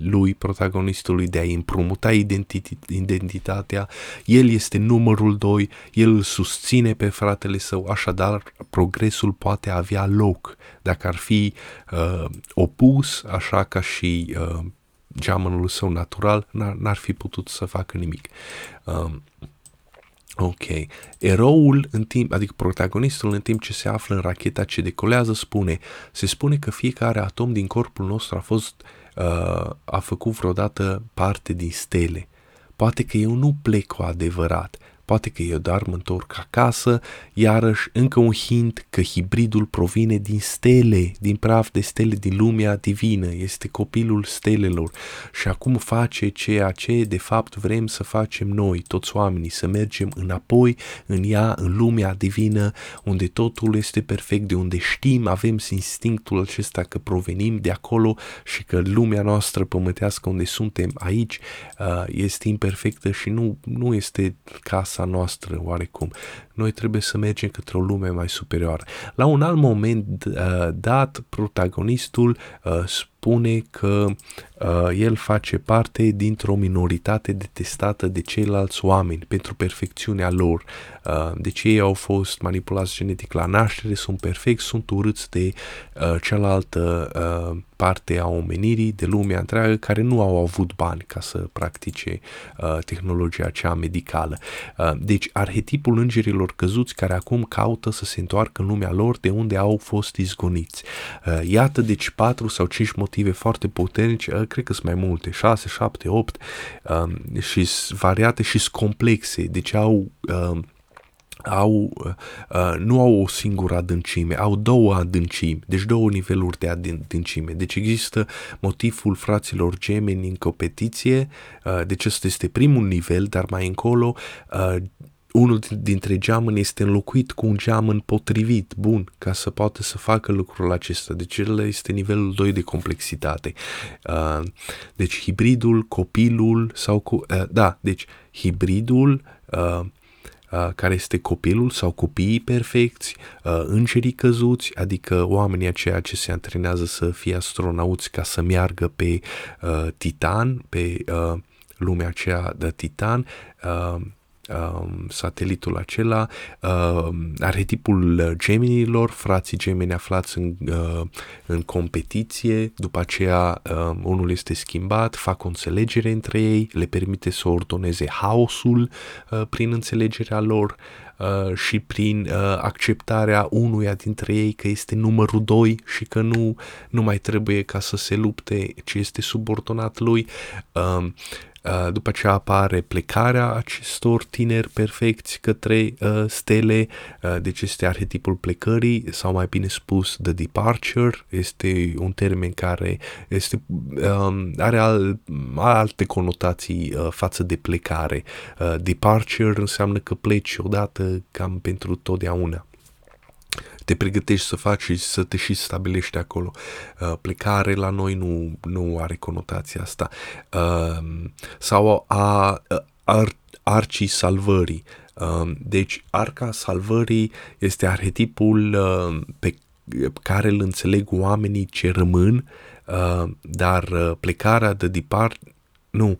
lui, protagonistului, de a împrumuta identit- identitatea, el este numărul 2, el îl susține pe fratele său, așadar progresul poate avea loc loc, dacă ar fi uh, opus, așa ca și uh, geamănul său natural, n-ar, n-ar fi putut să facă nimic. Uh, Ok. Eroul, în timp, adică protagonistul, în timp ce se află în racheta ce decolează, spune, se spune că fiecare atom din corpul nostru a fost, uh, a făcut vreodată parte din stele. Poate că eu nu plec cu adevărat, poate că eu doar mă întorc acasă, iarăși încă un hint că hibridul provine din stele, din praf de stele din lumea divină, este copilul stelelor. Și acum face ceea ce de fapt vrem să facem noi, toți oamenii, să mergem înapoi în ea, în lumea divină, unde totul este perfect, de unde știm, avem instinctul acesta că provenim de acolo și că lumea noastră pământească unde suntem aici uh, este imperfectă și nu, nu este casa noastră oarecum. Noi trebuie să mergem către o lume mai superioară. La un alt moment uh, dat, protagonistul uh, spune că uh, el face parte dintr-o minoritate detestată de ceilalți oameni pentru perfecțiunea lor. Uh, deci ei au fost manipulați genetic la naștere, sunt perfecți, sunt urâți de uh, cealaltă uh, parte a omenirii, de lumea întreagă, care nu au avut bani ca să practice uh, tehnologia cea medicală. Uh, deci arhetipul îngerilor căzuți care acum caută să se întoarcă în lumea lor de unde au fost izgoniți. Uh, iată deci patru sau cinci motive foarte puternice, uh, cred că sunt mai multe, șase, șapte, opt, uh, și variate și complexe, deci au uh, au, uh, nu au o singură adâncime, au două adâncimi, deci două niveluri de adâncime. Deci există motivul fraților gemeni în competiție, uh, deci ăsta este primul nivel, dar mai încolo uh, unul dintre geamăni este înlocuit cu un geamăn potrivit, bun, ca să poată să facă lucrul acesta. Deci el este nivelul 2 de complexitate. Uh, deci hibridul, copilul sau... Cu, uh, da, deci hibridul... Uh, Uh, care este copilul sau copiii perfecți, uh, îngerii căzuți, adică oamenii aceia ce se antrenează să fie astronauți ca să meargă pe uh, Titan, pe uh, lumea aceea de Titan, uh, Um, satelitul acela, uh, arhetipul gemenilor, frații gemeni aflați în, uh, în competiție, după aceea uh, unul este schimbat, fac o înțelegere între ei, le permite să ordoneze haosul uh, prin înțelegerea lor uh, și prin uh, acceptarea unuia dintre ei că este numărul 2 și că nu, nu mai trebuie ca să se lupte, ci este subordonat lui. Uh, Uh, după ce apare plecarea acestor tineri perfecți către uh, stele, uh, deci este arhetipul plecării, sau mai bine spus, the departure, este un termen care este, um, are al, alte conotații uh, față de plecare. Uh, departure înseamnă că pleci odată cam pentru totdeauna te pregătești să faci și să te și stabilești acolo. Uh, plecare la noi nu, nu are conotația asta. Uh, sau a, ar, arcii salvării. Uh, deci, arca salvării este arhetipul uh, pe care îl înțeleg oamenii ce rămân, uh, dar uh, plecarea de depart, nu, Uh,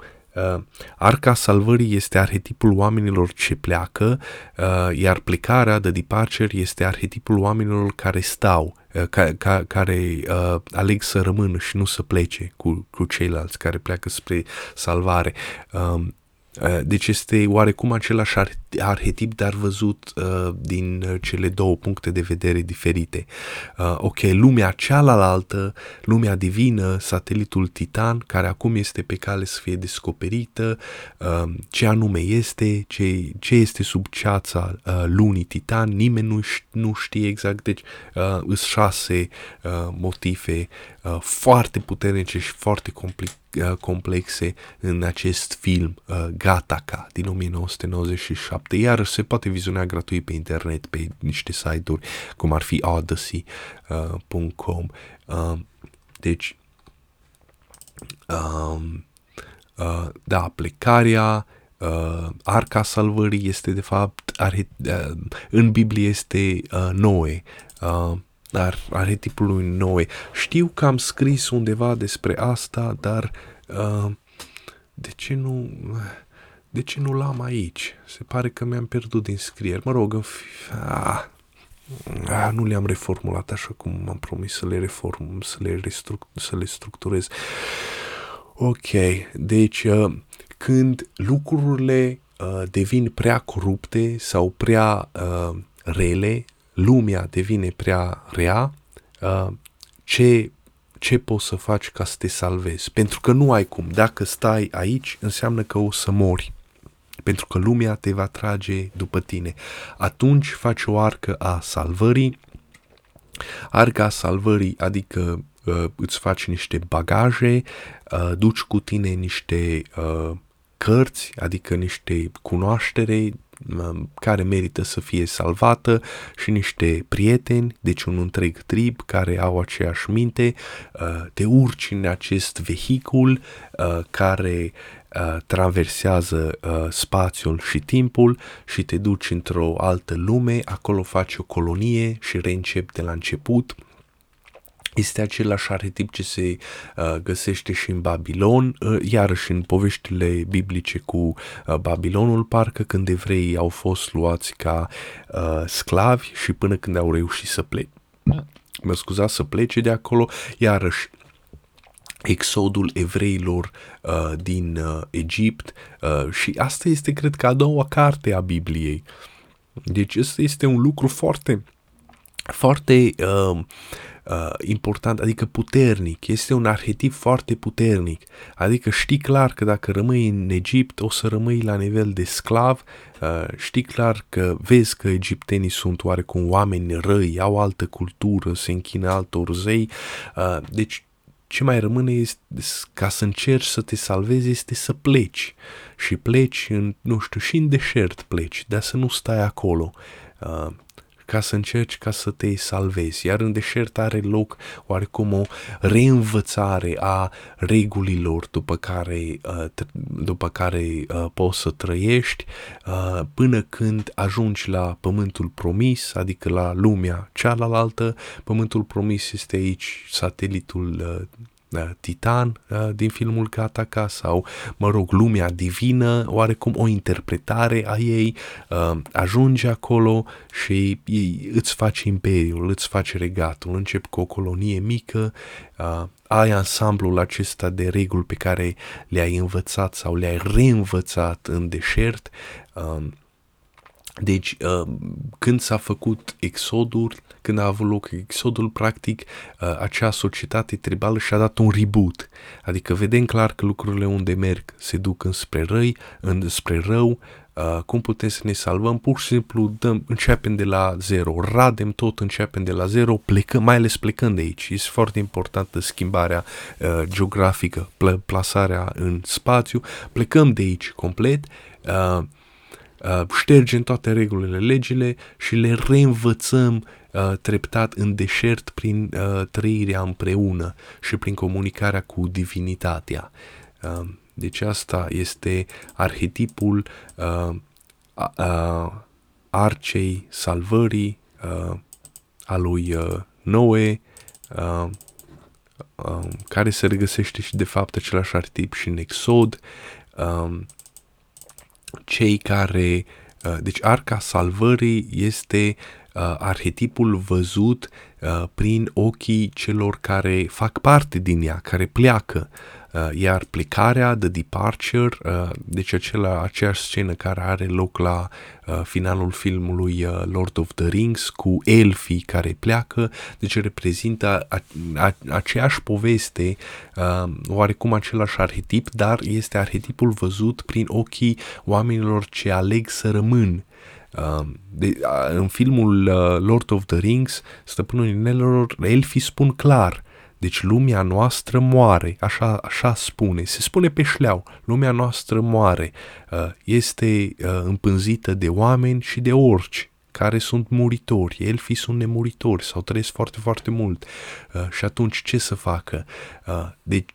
arca salvării este arhetipul oamenilor ce pleacă, uh, iar plecarea de departure este arhetipul oamenilor care stau, uh, ca, ca, care uh, aleg să rămână și nu să plece cu, cu ceilalți care pleacă spre salvare. Uh, Uh, deci este oarecum același arhetip, dar văzut uh, din uh, cele două puncte de vedere diferite. Uh, ok, lumea cealaltă, lumea divină, satelitul Titan, care acum este pe cale să fie descoperită, uh, ce anume este, ce, ce este sub ceața uh, lunii Titan, nimeni nu, nu știe exact, deci uh, sunt șase uh, motive uh, foarte puternice și foarte complicate Uh, complexe în acest film uh, Gataka din 1997. Iar se poate viziona gratuit pe internet pe niște site-uri cum ar fi odyssey.com. Uh, uh, deci, uh, uh, da, plecarea, uh, arca salvării este de fapt, are, uh, în Biblie este uh, Noe, uh, dar arhetipul lui Noe. Știu că am scris undeva despre asta, dar uh, de ce nu... De ce nu l-am aici? Se pare că mi-am pierdut din scrieri. Mă rog, în fi... ah, ah, nu le-am reformulat așa cum am promis să le reform, să le, restruct, să le structurez. Ok, deci uh, când lucrurile uh, devin prea corupte sau prea uh, rele, lumea devine prea rea, uh, ce, ce poți să faci ca să te salvezi? Pentru că nu ai cum. Dacă stai aici, înseamnă că o să mori. Pentru că lumea te va trage după tine. Atunci faci o arcă a salvării, arca salvării, adică uh, îți faci niște bagaje, uh, duci cu tine niște uh, cărți, adică niște cunoaștere um, care merită să fie salvată și niște prieteni, deci un întreg trib care au aceeași minte, uh, te urci în acest vehicul uh, care uh, traversează spațiul și timpul și te duci într-o altă lume, acolo faci o colonie și reîncepi de la început este același arhetip ce se uh, găsește și în Babilon, uh, iarăși în poveștile biblice cu uh, Babilonul, parcă când evreii au fost luați ca uh, sclavi și până când au reușit să plece. Mă scuzați, să plece de acolo, iarăși exodul evreilor uh, din uh, Egipt uh, și asta este, cred că, a doua carte a Bibliei. Deci ăsta este un lucru foarte, foarte uh, uh, important, adică puternic, este un arhetip foarte puternic, adică știi clar că dacă rămâi în Egipt o să rămâi la nivel de sclav, uh, știi clar că vezi că egiptenii sunt oarecum oameni răi, au altă cultură, se închină altor zei, uh, deci ce mai rămâne este, ca să încerci să te salvezi este să pleci și pleci în, nu știu, și în deșert pleci, dar să nu stai acolo. Uh, ca să încerci ca să te salvezi. Iar în deșert are loc oarecum o reînvățare a regulilor după care, uh, după care uh, poți să trăiești uh, până când ajungi la pământul promis, adică la lumea cealaltă. Pământul promis este aici satelitul Uh, Titan uh, din filmul Gattaca sau, mă rog, lumea divină, oarecum o interpretare a ei, uh, ajunge acolo și îți faci imperiul, îți faci regatul, începi cu o colonie mică, ai ansamblul acesta de reguli pe care le-ai învățat sau le-ai reînvățat în deșert, deci, când s-a făcut exodul, când a avut loc exodul, practic, uh, acea societate tribală și-a dat un reboot. Adică vedem clar că lucrurile unde merg se duc înspre răi, înspre rău, Uh, cum putem să ne salvăm, pur și simplu dăm, începem de la zero, radem tot, începem de la zero, plecăm, mai ales plecând de aici. Este foarte importantă schimbarea uh, geografică, pl- plasarea în spațiu, plecăm de aici complet, uh, uh, ștergem toate regulile, legile și le reînvățăm uh, treptat în deșert prin uh, trăirea împreună și prin comunicarea cu divinitatea. Uh, deci asta este arhetipul uh, uh, arcei salvării uh, a lui uh, Noe, uh, uh, care se regăsește și de fapt același arhetip și în Exod. Uh, cei care uh, deci arca salvării este uh, arhetipul văzut uh, prin ochii celor care fac parte din ea, care pleacă. Uh, iar plecarea, the departure, uh, deci acela, aceeași scenă care are loc la uh, finalul filmului uh, Lord of the Rings cu elfii care pleacă, deci reprezintă a, a, aceeași poveste, uh, oarecum același arhetip, dar este arhetipul văzut prin ochii oamenilor ce aleg să rămân Um, de, în filmul uh, Lord of the Rings, stăpânul inelelor, elfii spun clar, deci lumea noastră moare, așa, așa spune, se spune pe șleau, lumea noastră moare, uh, este uh, împânzită de oameni și de orci, care sunt muritori, elfii sunt nemuritori sau trăiesc foarte, foarte mult. Uh, și atunci ce să facă? Uh, deci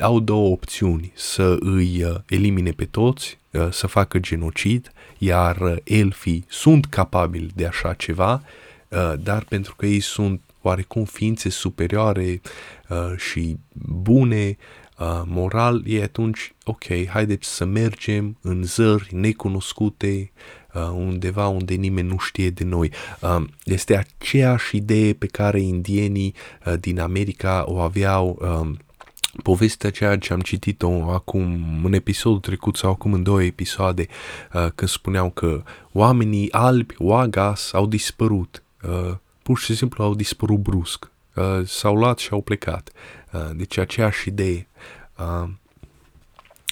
au două opțiuni, să îi uh, elimine pe toți, uh, să facă genocid, iar uh, elfii sunt capabili de așa ceva, uh, dar pentru că ei sunt oarecum ființe superioare uh, și bune, uh, moral, e atunci, ok, haideți să mergem în zări necunoscute, uh, undeva unde nimeni nu știe de noi. Uh, este aceeași idee pe care indienii uh, din America o aveau uh, povestea ceea ce am citit-o acum în episodul trecut sau acum în două episoade uh, când spuneau că oamenii albi, Wagas, au dispărut. Uh, pur și simplu au dispărut brusc. Uh, s-au luat și au plecat. Uh, deci aceeași idee. Uh,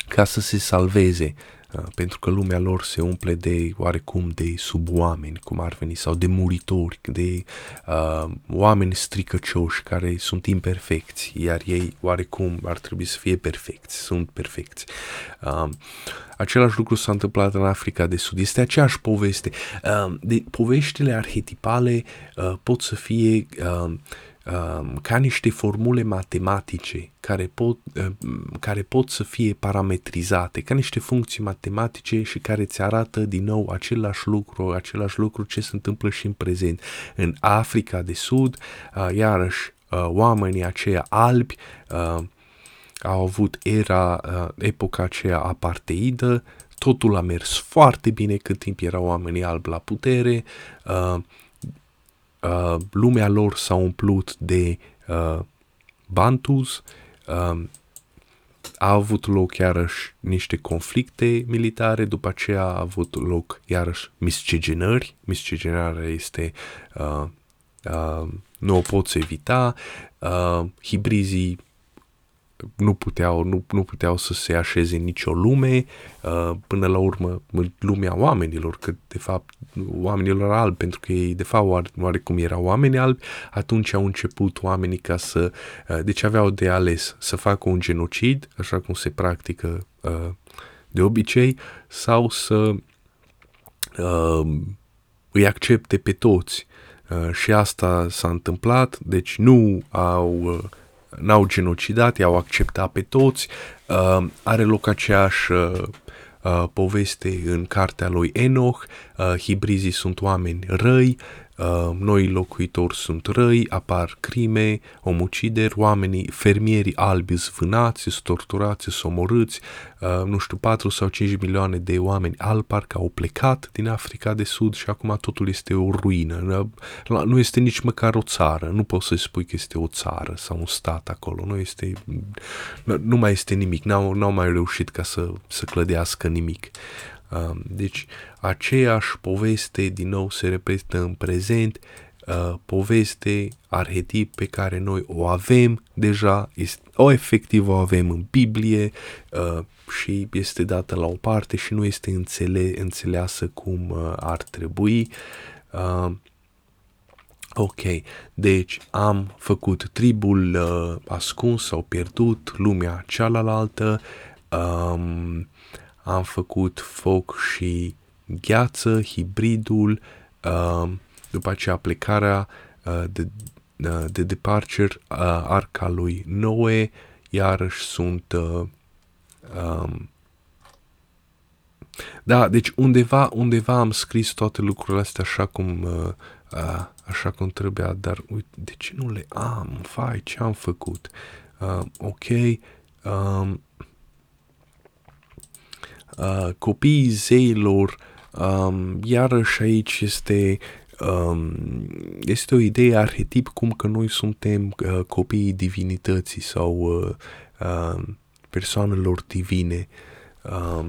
ca să se salveze. Uh, pentru că lumea lor se umple de oarecum de suboameni, cum ar veni, sau de muritori, de uh, oameni stricăcioși care sunt imperfecți, iar ei oarecum ar trebui să fie perfecți, sunt perfecți. Uh, același lucru s-a întâmplat în Africa de Sud. Este aceeași poveste. Uh, de, poveștile arhetipale uh, pot să fie uh, Um, ca niște formule matematice care pot, um, care pot să fie parametrizate, ca niște funcții matematice și care îți arată din nou același lucru, același lucru ce se întâmplă și în prezent. În Africa de Sud, uh, iarăși, uh, oamenii aceia albi uh, au avut era, epoca aceea aparteidă, totul a mers foarte bine cât timp erau oamenii albi la putere, uh, lumea lor s-a umplut de uh, Bantus, uh, a avut loc iarăși niște conflicte militare, după aceea a avut loc iarăși miscegenări, miscegenarea este, uh, uh, nu o poți evita, uh, hibrizii nu puteau, nu, nu puteau să se așeze în nicio lume, uh, până la urmă lumea oamenilor, că de fapt oamenilor albi, pentru că ei de fapt oare, oarecum erau oameni albi, atunci au început oamenii ca să, uh, deci aveau de ales să facă un genocid, așa cum se practică uh, de obicei, sau să îi accepte pe toți. Și asta s-a întâmplat, deci nu au n-au genocidat, i-au acceptat pe toți. Uh, are loc aceeași uh, uh, poveste în cartea lui Enoch, uh, hibrizii sunt oameni răi, Uh, noi locuitori sunt răi, apar crime, omucideri, oamenii, fermierii albi zvânați, torturați, somorâți, uh, nu știu, 4 sau 5 milioane de oameni albi parcă au plecat din Africa de Sud și acum totul este o ruină. Nu este nici măcar o țară, nu poți să spui că este o țară sau un stat acolo, nu este, nu mai este nimic, n-au, n-au mai reușit ca să, să clădească nimic. Um, deci, aceeași poveste din nou se repetă în prezent, uh, poveste, arhetip pe care noi o avem deja, este, o efectiv o avem în Biblie uh, și este dată la o parte și nu este înțele, înțeleasă cum uh, ar trebui. Uh, Ok, deci am făcut tribul uh, ascuns sau pierdut, lumea cealaltă, um, am făcut foc și gheață, hibridul, uh, după aceea plecarea uh, de, uh, de departure uh, arca lui Noe, iarăși sunt uh, um, da, deci undeva, undeva am scris toate lucrurile astea așa cum, uh, uh, așa cum trebuia, dar uite, de ce nu le am? Fai, ce am făcut? Uh, ok, um, uh, copiii zeilor, um, iarăși aici este, um, este o idee arhetip cum că noi suntem uh, copiii divinității sau uh, uh, persoanelor divine. Uh,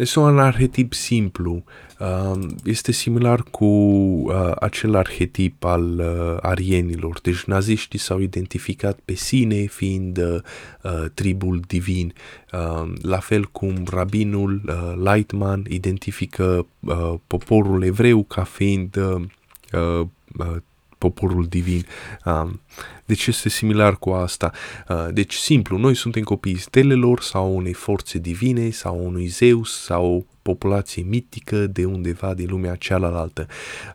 este un arhetip simplu. Um, este similar cu uh, acel arhetip al uh, arienilor. Deci naziștii s-au identificat pe sine fiind uh, tribul divin. Um, la fel cum rabinul Lightman identifică poporul evreu ca fiind poporul divin. Deci este similar cu asta. Deci simplu, noi suntem copiii stelelor sau unei forțe divine sau unui Zeus sau populație mitică de undeva din lumea cealaltă.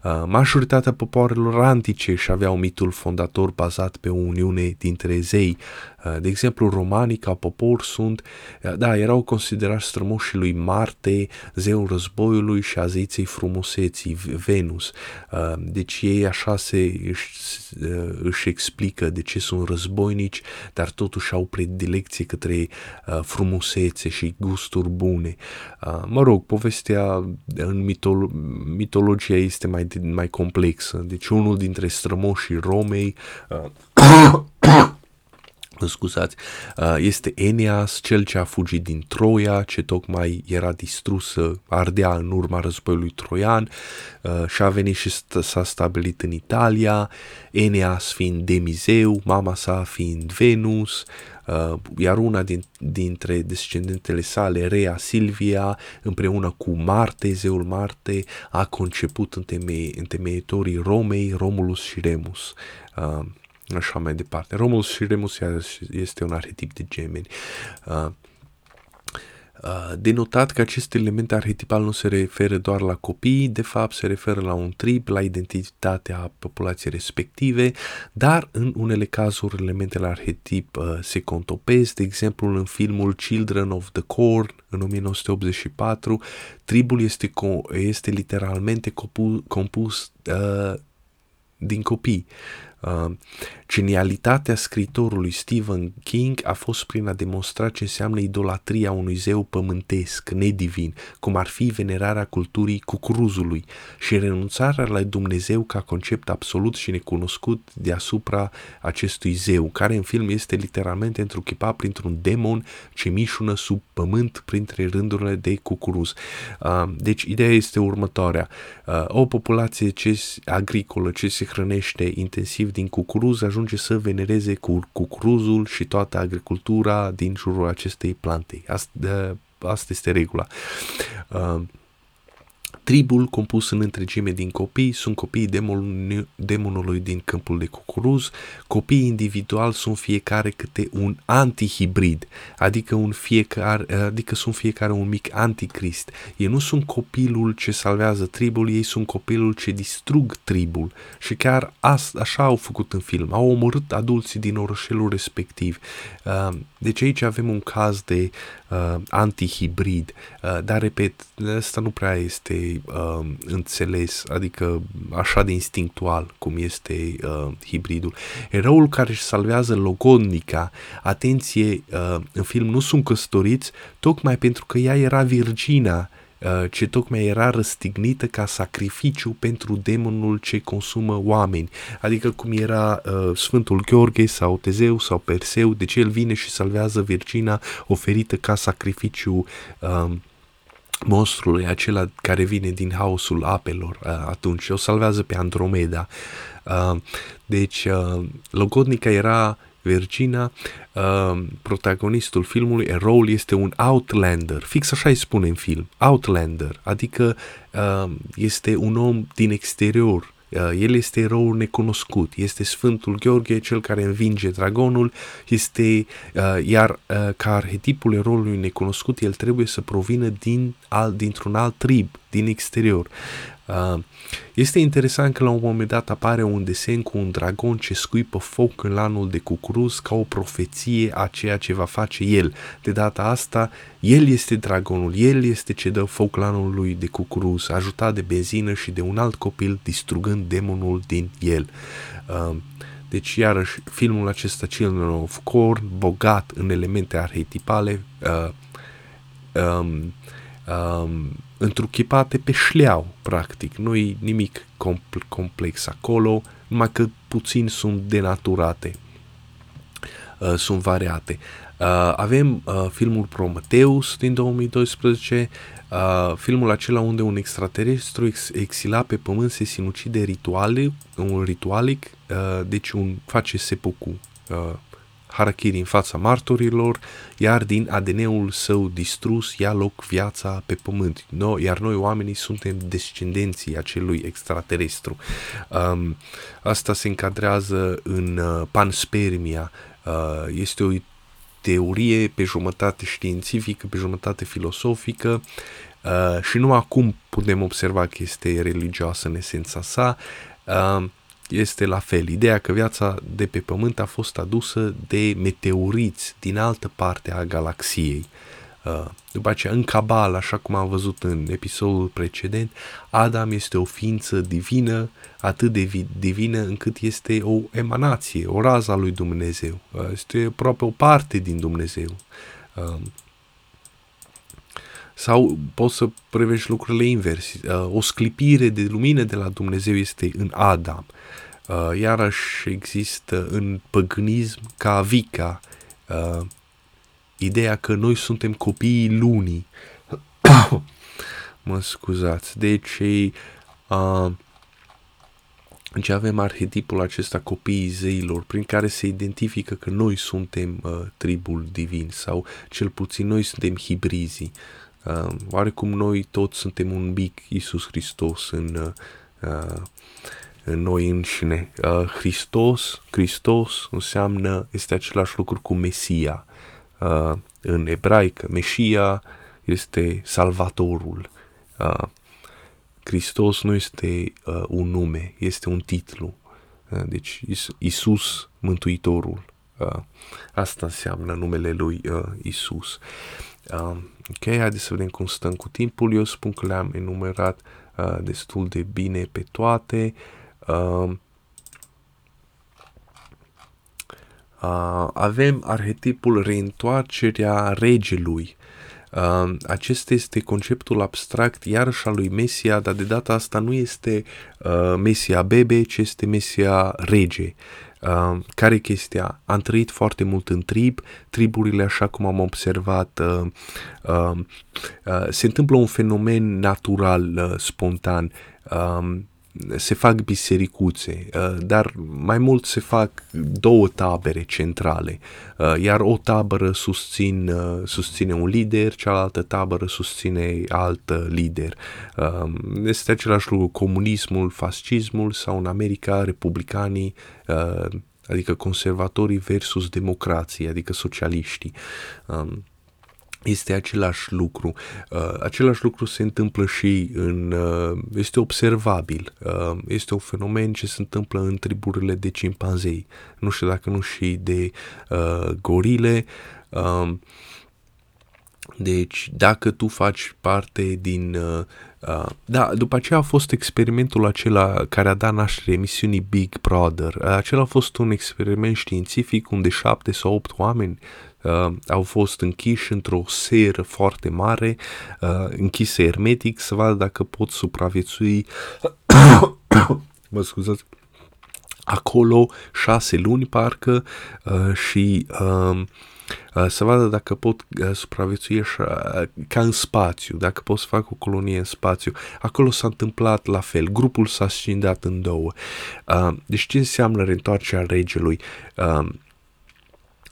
Uh, majoritatea popoarelor antice și aveau mitul fondator bazat pe o uniune dintre zei. Uh, de exemplu, romanii ca popor sunt, uh, da, erau considerați strămoșii lui Marte, zeul războiului și a zeiței frumuseții, Venus. Deci ei așa se își, își explică de ce sunt războinici, dar totuși au predilecție către frumusețe și gusturi bune. Mă rog, povestea în mitolo- mitologia este mai, mai complexă. Deci unul dintre strămoșii Romei uh, scuzați, uh, este Eneas, cel ce a fugit din Troia, ce tocmai era distrusă, ardea în urma războiului troian uh, și a venit și s-a stabilit în Italia, Eneas fiind Demizeu, mama sa fiind Venus, uh, iar una din, dintre descendentele sale, Rea Silvia, împreună cu Marte, zeul Marte, a conceput întemei, întemeietorii Romei, Romulus și Remus așa mai departe. Romulus și Remus este un arhetip de gemeni. Uh, uh, denotat că acest element arhetipal nu se referă doar la copii, de fapt se referă la un trib, la identitatea populației respective, dar în unele cazuri elementele arhetip uh, se contopesc, de exemplu în filmul Children of the Corn în 1984, tribul este, co- este literalmente compu- compus uh, din copii. Uh, genialitatea scritorului Stephen King a fost prin a demonstra ce înseamnă idolatria unui zeu pământesc, nedivin, cum ar fi venerarea culturii cucuruzului și renunțarea la Dumnezeu ca concept absolut și necunoscut deasupra acestui zeu, care în film este literalmente întruchipat printr-un demon ce mișună sub pământ printre rândurile de cucuruz. Uh, deci ideea este următoarea. Uh, o populație ce agricolă ce se hrănește intensiv din cucuruz ajunge să venereze cu cucuruzul și toată agricultura din jurul acestei plante. Asta, asta este regula. Uh, Tribul, compus în întregime din copii, sunt copiii demon, demonului din câmpul de cucuruz. Copiii individual sunt fiecare câte un antihibrid, adică, un fiecare, adică sunt fiecare un mic anticrist. Ei nu sunt copilul ce salvează tribul, ei sunt copilul ce distrug tribul. Și chiar as, așa au făcut în film. Au omorât adulții din orășelul respectiv. Uh, deci aici avem un caz de uh, antihibrid, uh, dar repet, asta nu prea este uh, înțeles, adică așa de instinctual cum este uh, hibridul. Eroul care își salvează logodnica, atenție, uh, în film nu sunt căsătoriți, tocmai pentru că ea era virgina, Uh, ce tocmai era răstignită ca sacrificiu pentru demonul ce consumă oameni. Adică cum era uh, Sfântul Gheorghe sau Tezeu sau Perseu, de ce el vine și salvează Virgina oferită ca sacrificiu uh, monstrului acela care vine din haosul apelor uh, atunci, o salvează pe Andromeda. Uh, deci, uh, Logodnica era Virginia, uh, protagonistul filmului, eroul este un outlander, fix așa îi spune în film, outlander, adică uh, este un om din exterior, Uh, el este eroul necunoscut, este Sfântul Gheorghe, cel care învinge dragonul, este, uh, iar uh, ca arhetipul eroului necunoscut, el trebuie să provină din, al, dintr-un alt trib, din exterior. Uh, este interesant că la un moment dat apare un desen cu un dragon ce scuipă foc în lanul de cucuruz ca o profeție a ceea ce va face el. De data asta, el este dragonul, el este ce dă foc lanului de cucuruz, ajutat de benzină și de un alt copil distrugând demonul din el. Uh, deci, iarăși, filmul acesta, Children of Corn, bogat în elemente arhetipale, uh, um, um, întruchipate pe șleau, practic. Nu-i nimic complex acolo, numai că puțin sunt denaturate, uh, sunt variate. Uh, avem uh, filmul Prometheus din 2012, uh, filmul acela unde un extraterestru ex- exila pe pământ se sinucide rituale, un ritualic, uh, deci un face sepuku, uh, harakiri în fața martorilor, iar din ADN-ul său distrus ia loc viața pe pământ. No, iar noi oamenii suntem descendenții acelui extraterestru. Um, asta se încadrează în uh, panspermia. Uh, este o teorie pe jumătate științifică, pe jumătate filosofică uh, și nu acum putem observa că este religioasă în esența sa. Uh, este la fel. Ideea că viața de pe Pământ a fost adusă de meteoriți din altă parte a galaxiei. Uh, după aceea, în Cabal, așa cum am văzut în episodul precedent, Adam este o ființă divină, atât de divină încât este o emanație, o rază a lui Dumnezeu. Uh, este aproape o parte din Dumnezeu. Uh, sau poți să prevești lucrurile invers. O sclipire de lumină de la Dumnezeu este în Adam. Uh, iarăși există în păgânism ca vica uh, ideea că noi suntem copiii lunii. mă scuzați. Deci, uh, deci avem arhetipul acesta copiii zeilor, prin care se identifică că noi suntem uh, tribul divin sau cel puțin noi suntem hibrizii. Uh, oarecum noi toți suntem un mic Iisus Hristos în, uh, în noi înșine. Uh, Hristos, Hristos înseamnă, este același lucru cu Mesia. Uh, în ebraică, Mesia este salvatorul. Uh, Hristos nu este uh, un nume, este un titlu. Uh, deci Is- Isus Mântuitorul. Uh, asta înseamnă numele lui uh, Isus. Uh, ok, haideți să vedem cum stăm cu timpul. Eu spun că le-am enumerat uh, destul de bine pe toate. Uh, uh, avem arhetipul reîntoarcerea regelui. Uh, acesta este conceptul abstract iarăși al lui Mesia, dar de data asta nu este uh, Mesia bebe, ci este Mesia rege. Uh, care chestia? Am trăit foarte mult în trib, triburile, așa cum am observat, uh, uh, uh, se întâmplă un fenomen natural, uh, spontan. Uh, se fac bisericuțe, uh, dar mai mult se fac două tabere centrale, uh, iar o tabără susțin, uh, susține un lider, cealaltă tabără susține alt lider. Este același lucru comunismul, fascismul sau în America republicanii adică conservatorii versus democrații, adică socialiștii. Um, este același lucru. Uh, același lucru se întâmplă și în. Uh, este observabil. Uh, este un fenomen ce se întâmplă în triburile de cimpanzei. Nu știu dacă nu și de uh, gorile. Uh, deci, dacă tu faci parte din. Uh, uh, da, după aceea a fost experimentul acela care a dat naștere emisiunii Big Brother. Uh, acela a fost un experiment științific unde șapte sau opt oameni uh, au fost închiși într-o seră foarte mare, uh, închise hermetic, să vadă dacă pot supraviețui. mă scuzați acolo șase luni parcă uh, și uh, uh, să vadă dacă pot uh, supraviețui așa, uh, ca în spațiu, dacă pot să fac o colonie în spațiu. Acolo s-a întâmplat la fel, grupul s-a scindat în două. Uh, deci ce înseamnă reîntoarcerea regelui?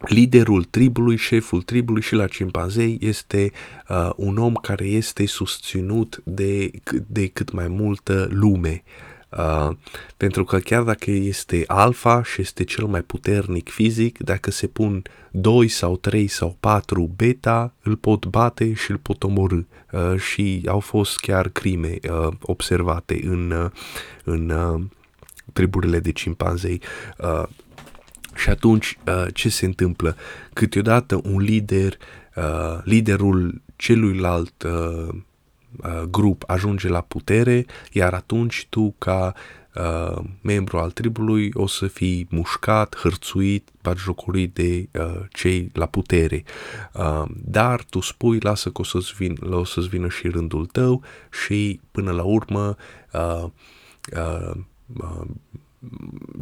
Uh, liderul tribului, șeful tribului și la cimpanzei este uh, un om care este susținut de, de cât mai multă lume. Uh, pentru că chiar dacă este alfa și este cel mai puternic fizic, dacă se pun 2 sau 3 sau 4 beta, îl pot bate și îl pot omorâ. Uh, și au fost chiar crime uh, observate în, uh, în uh, triburile de cimpanzei. Uh, și atunci, uh, ce se întâmplă? Câteodată un lider, uh, liderul celuilalt uh, grup ajunge la putere, iar atunci tu, ca membru al tribului, o să fii mușcat, hărțuit, batjocorit de cei la putere. Dar tu spui, lasă că o să-ți, vin, o să-ți vină și rândul tău și până la urmă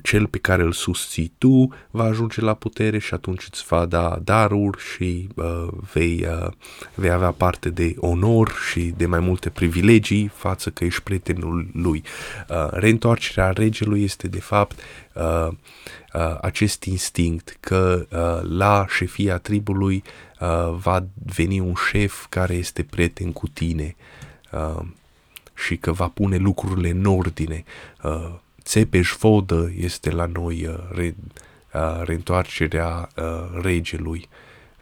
cel pe care îl susții tu va ajunge la putere și atunci îți va da daruri și uh, vei, uh, vei avea parte de onor și de mai multe privilegii față că ești prietenul lui. Uh, reîntoarcerea regelui este de fapt uh, uh, acest instinct că uh, la șefia tribului uh, va veni un șef care este prieten cu tine uh, și că va pune lucrurile în ordine. Uh, Țepeș Vodă este la noi uh, re, uh, reîntoarcerea uh, regelui.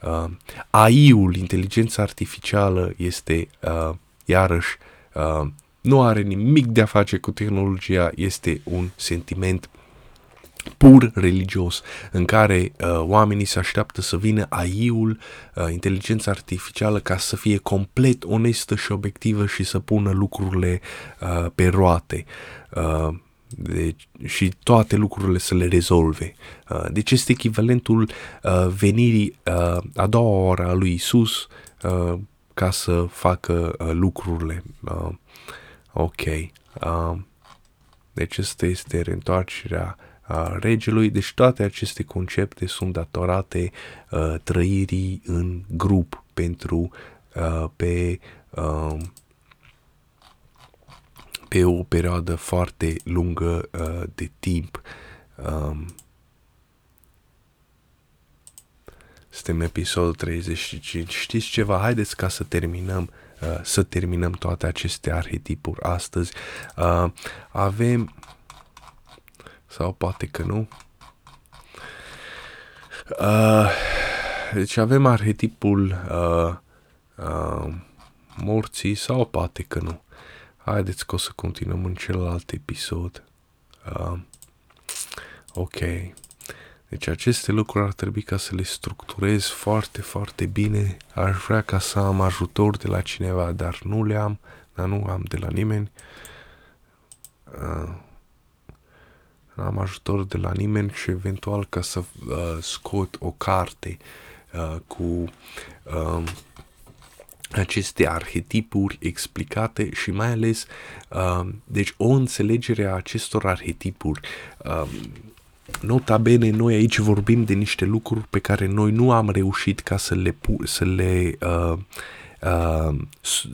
Uh, AI-ul, inteligența artificială, este uh, iarăși uh, nu are nimic de a face cu tehnologia, este un sentiment pur religios, în care uh, oamenii se așteaptă să vină AI-ul, uh, inteligența artificială, ca să fie complet onestă și obiectivă și să pună lucrurile uh, pe roate. Uh, deci, și toate lucrurile să le rezolve. Uh, deci este echivalentul uh, venirii uh, a doua oră a lui Isus ca să facă lucrurile. Ok. deci asta este reîntoarcerea uh, regelui, deci toate aceste concepte sunt datorate uh, trăirii în grup pentru uh, pe uh, pe o perioadă foarte lungă uh, de timp. Um, suntem episodul 35. Știți ceva? Haideți ca să terminăm uh, să terminăm toate aceste arhetipuri astăzi. Uh, avem sau poate că nu. Uh, deci avem arhetipul uh, uh, morții sau poate că nu. Haideți că o să continuăm în celălalt episod. Uh, ok. Deci aceste lucruri ar trebui ca să le structurez foarte, foarte bine. Aș vrea ca să am ajutor de la cineva, dar nu le am, dar nu am de la nimeni. Uh, am ajutor de la nimeni și eventual ca să uh, scot o carte uh, cu uh, aceste arhetipuri explicate și mai ales uh, deci o înțelegere a acestor arhetipuri uh, Nota bene, noi aici vorbim de niște lucruri pe care noi nu am reușit ca să le, pu- să le, uh, uh,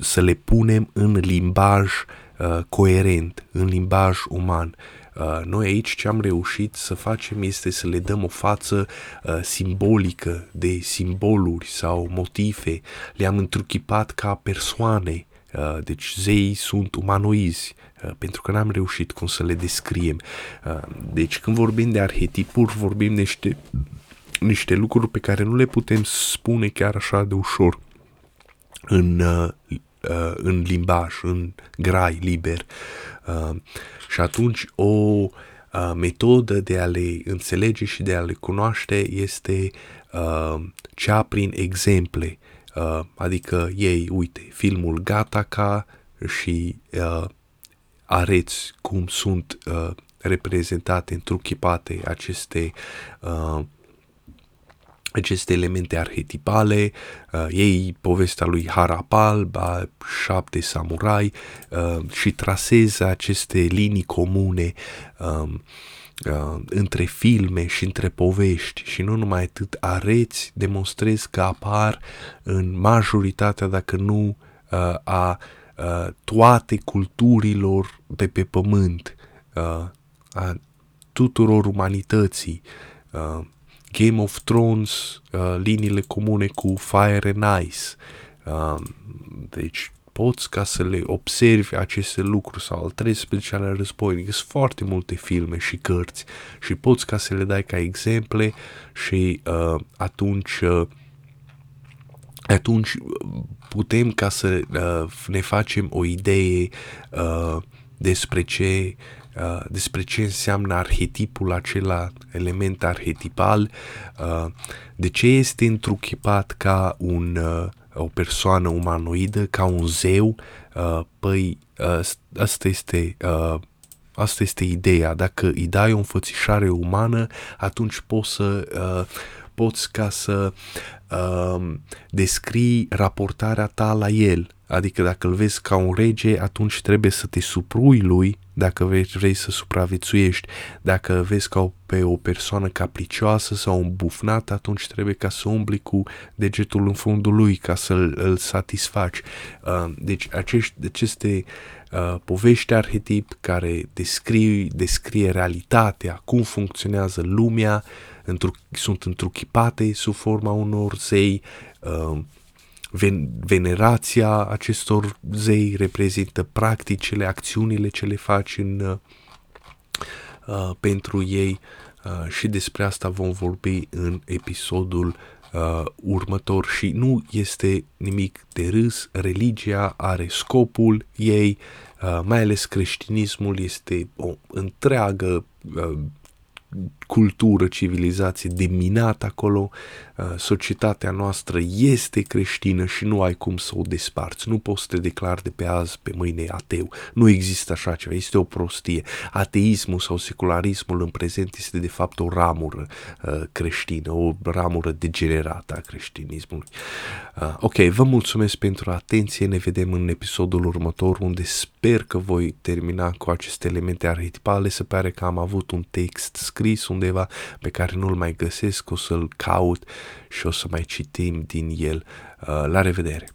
să le punem în limbaj uh, coerent, în limbaj uman. Uh, noi aici ce am reușit să facem este să le dăm o față uh, simbolică de simboluri sau motive, le-am întruchipat ca persoane, uh, deci zeii sunt umanoizi, uh, pentru că n-am reușit cum să le descriem. Uh, deci când vorbim de arhetipuri, vorbim de niște, niște lucruri pe care nu le putem spune chiar așa de ușor în, uh, uh, în limbaj, în grai liber. Uh, și atunci o uh, metodă de a le înțelege și de a le cunoaște este uh, cea prin exemple. Uh, adică ei, uite, filmul Gataca și uh, areți cum sunt uh, reprezentate, întruchipate aceste uh, aceste elemente arhetipale, uh, ei povestea lui Harapal, a șapte samurai uh, și trasează aceste linii comune uh, uh, între filme și între povești. Și nu numai atât areți, demonstrezi că apar în majoritatea, dacă nu uh, a uh, toate culturilor de pe pământ, uh, a tuturor umanității, uh, Game of Thrones, uh, liniile comune cu Fire and Ice. Uh, deci poți ca să le observi aceste lucruri sau al 13 ale războinic. Sunt foarte multe filme și cărți și poți ca să le dai ca exemple și uh, atunci uh, atunci putem ca să uh, ne facem o idee uh, despre ce Uh, despre ce înseamnă arhetipul acela, element arhetipal, uh, de ce este întruchipat ca un, uh, o persoană umanoidă, ca un zeu, uh, păi uh, asta este uh, Asta este ideea. Dacă îi dai o înfățișare umană, atunci poți să uh, poți ca să uh, descrii raportarea ta la el. Adică dacă îl vezi ca un rege, atunci trebuie să te suprui lui dacă vrei, vrei să supraviețuiești. Dacă vezi ca o, pe o persoană capricioasă sau un bufnat, atunci trebuie ca să umbli cu degetul în fundul lui ca să-l îl satisfaci. Uh, deci acești, aceste uh, povești arhetip care descrie, descrie realitatea, cum funcționează lumea, întru, sunt întruchipate sub forma unor zei, uh, ven, venerația acestor zei reprezintă practicile, acțiunile ce le faci în, uh, uh, pentru ei uh, și despre asta vom vorbi în episodul uh, următor. Și nu este nimic de râs, religia are scopul ei, uh, mai ales creștinismul este o întreagă uh, cultură, civilizație de minat acolo, uh, societatea noastră este creștină și nu ai cum să o desparți. Nu poți să te declari de pe azi pe mâine ateu. Nu există așa ceva, este o prostie. Ateismul sau secularismul în prezent este de fapt o ramură uh, creștină, o ramură degenerată a creștinismului. Uh, ok, vă mulțumesc pentru atenție, ne vedem în episodul următor unde sper că voi termina cu aceste elemente arhetipale. Se pare că am avut un text scris undeva pe care nu-l mai găsesc, o să-l caut și o să mai citim din el. Uh, la revedere!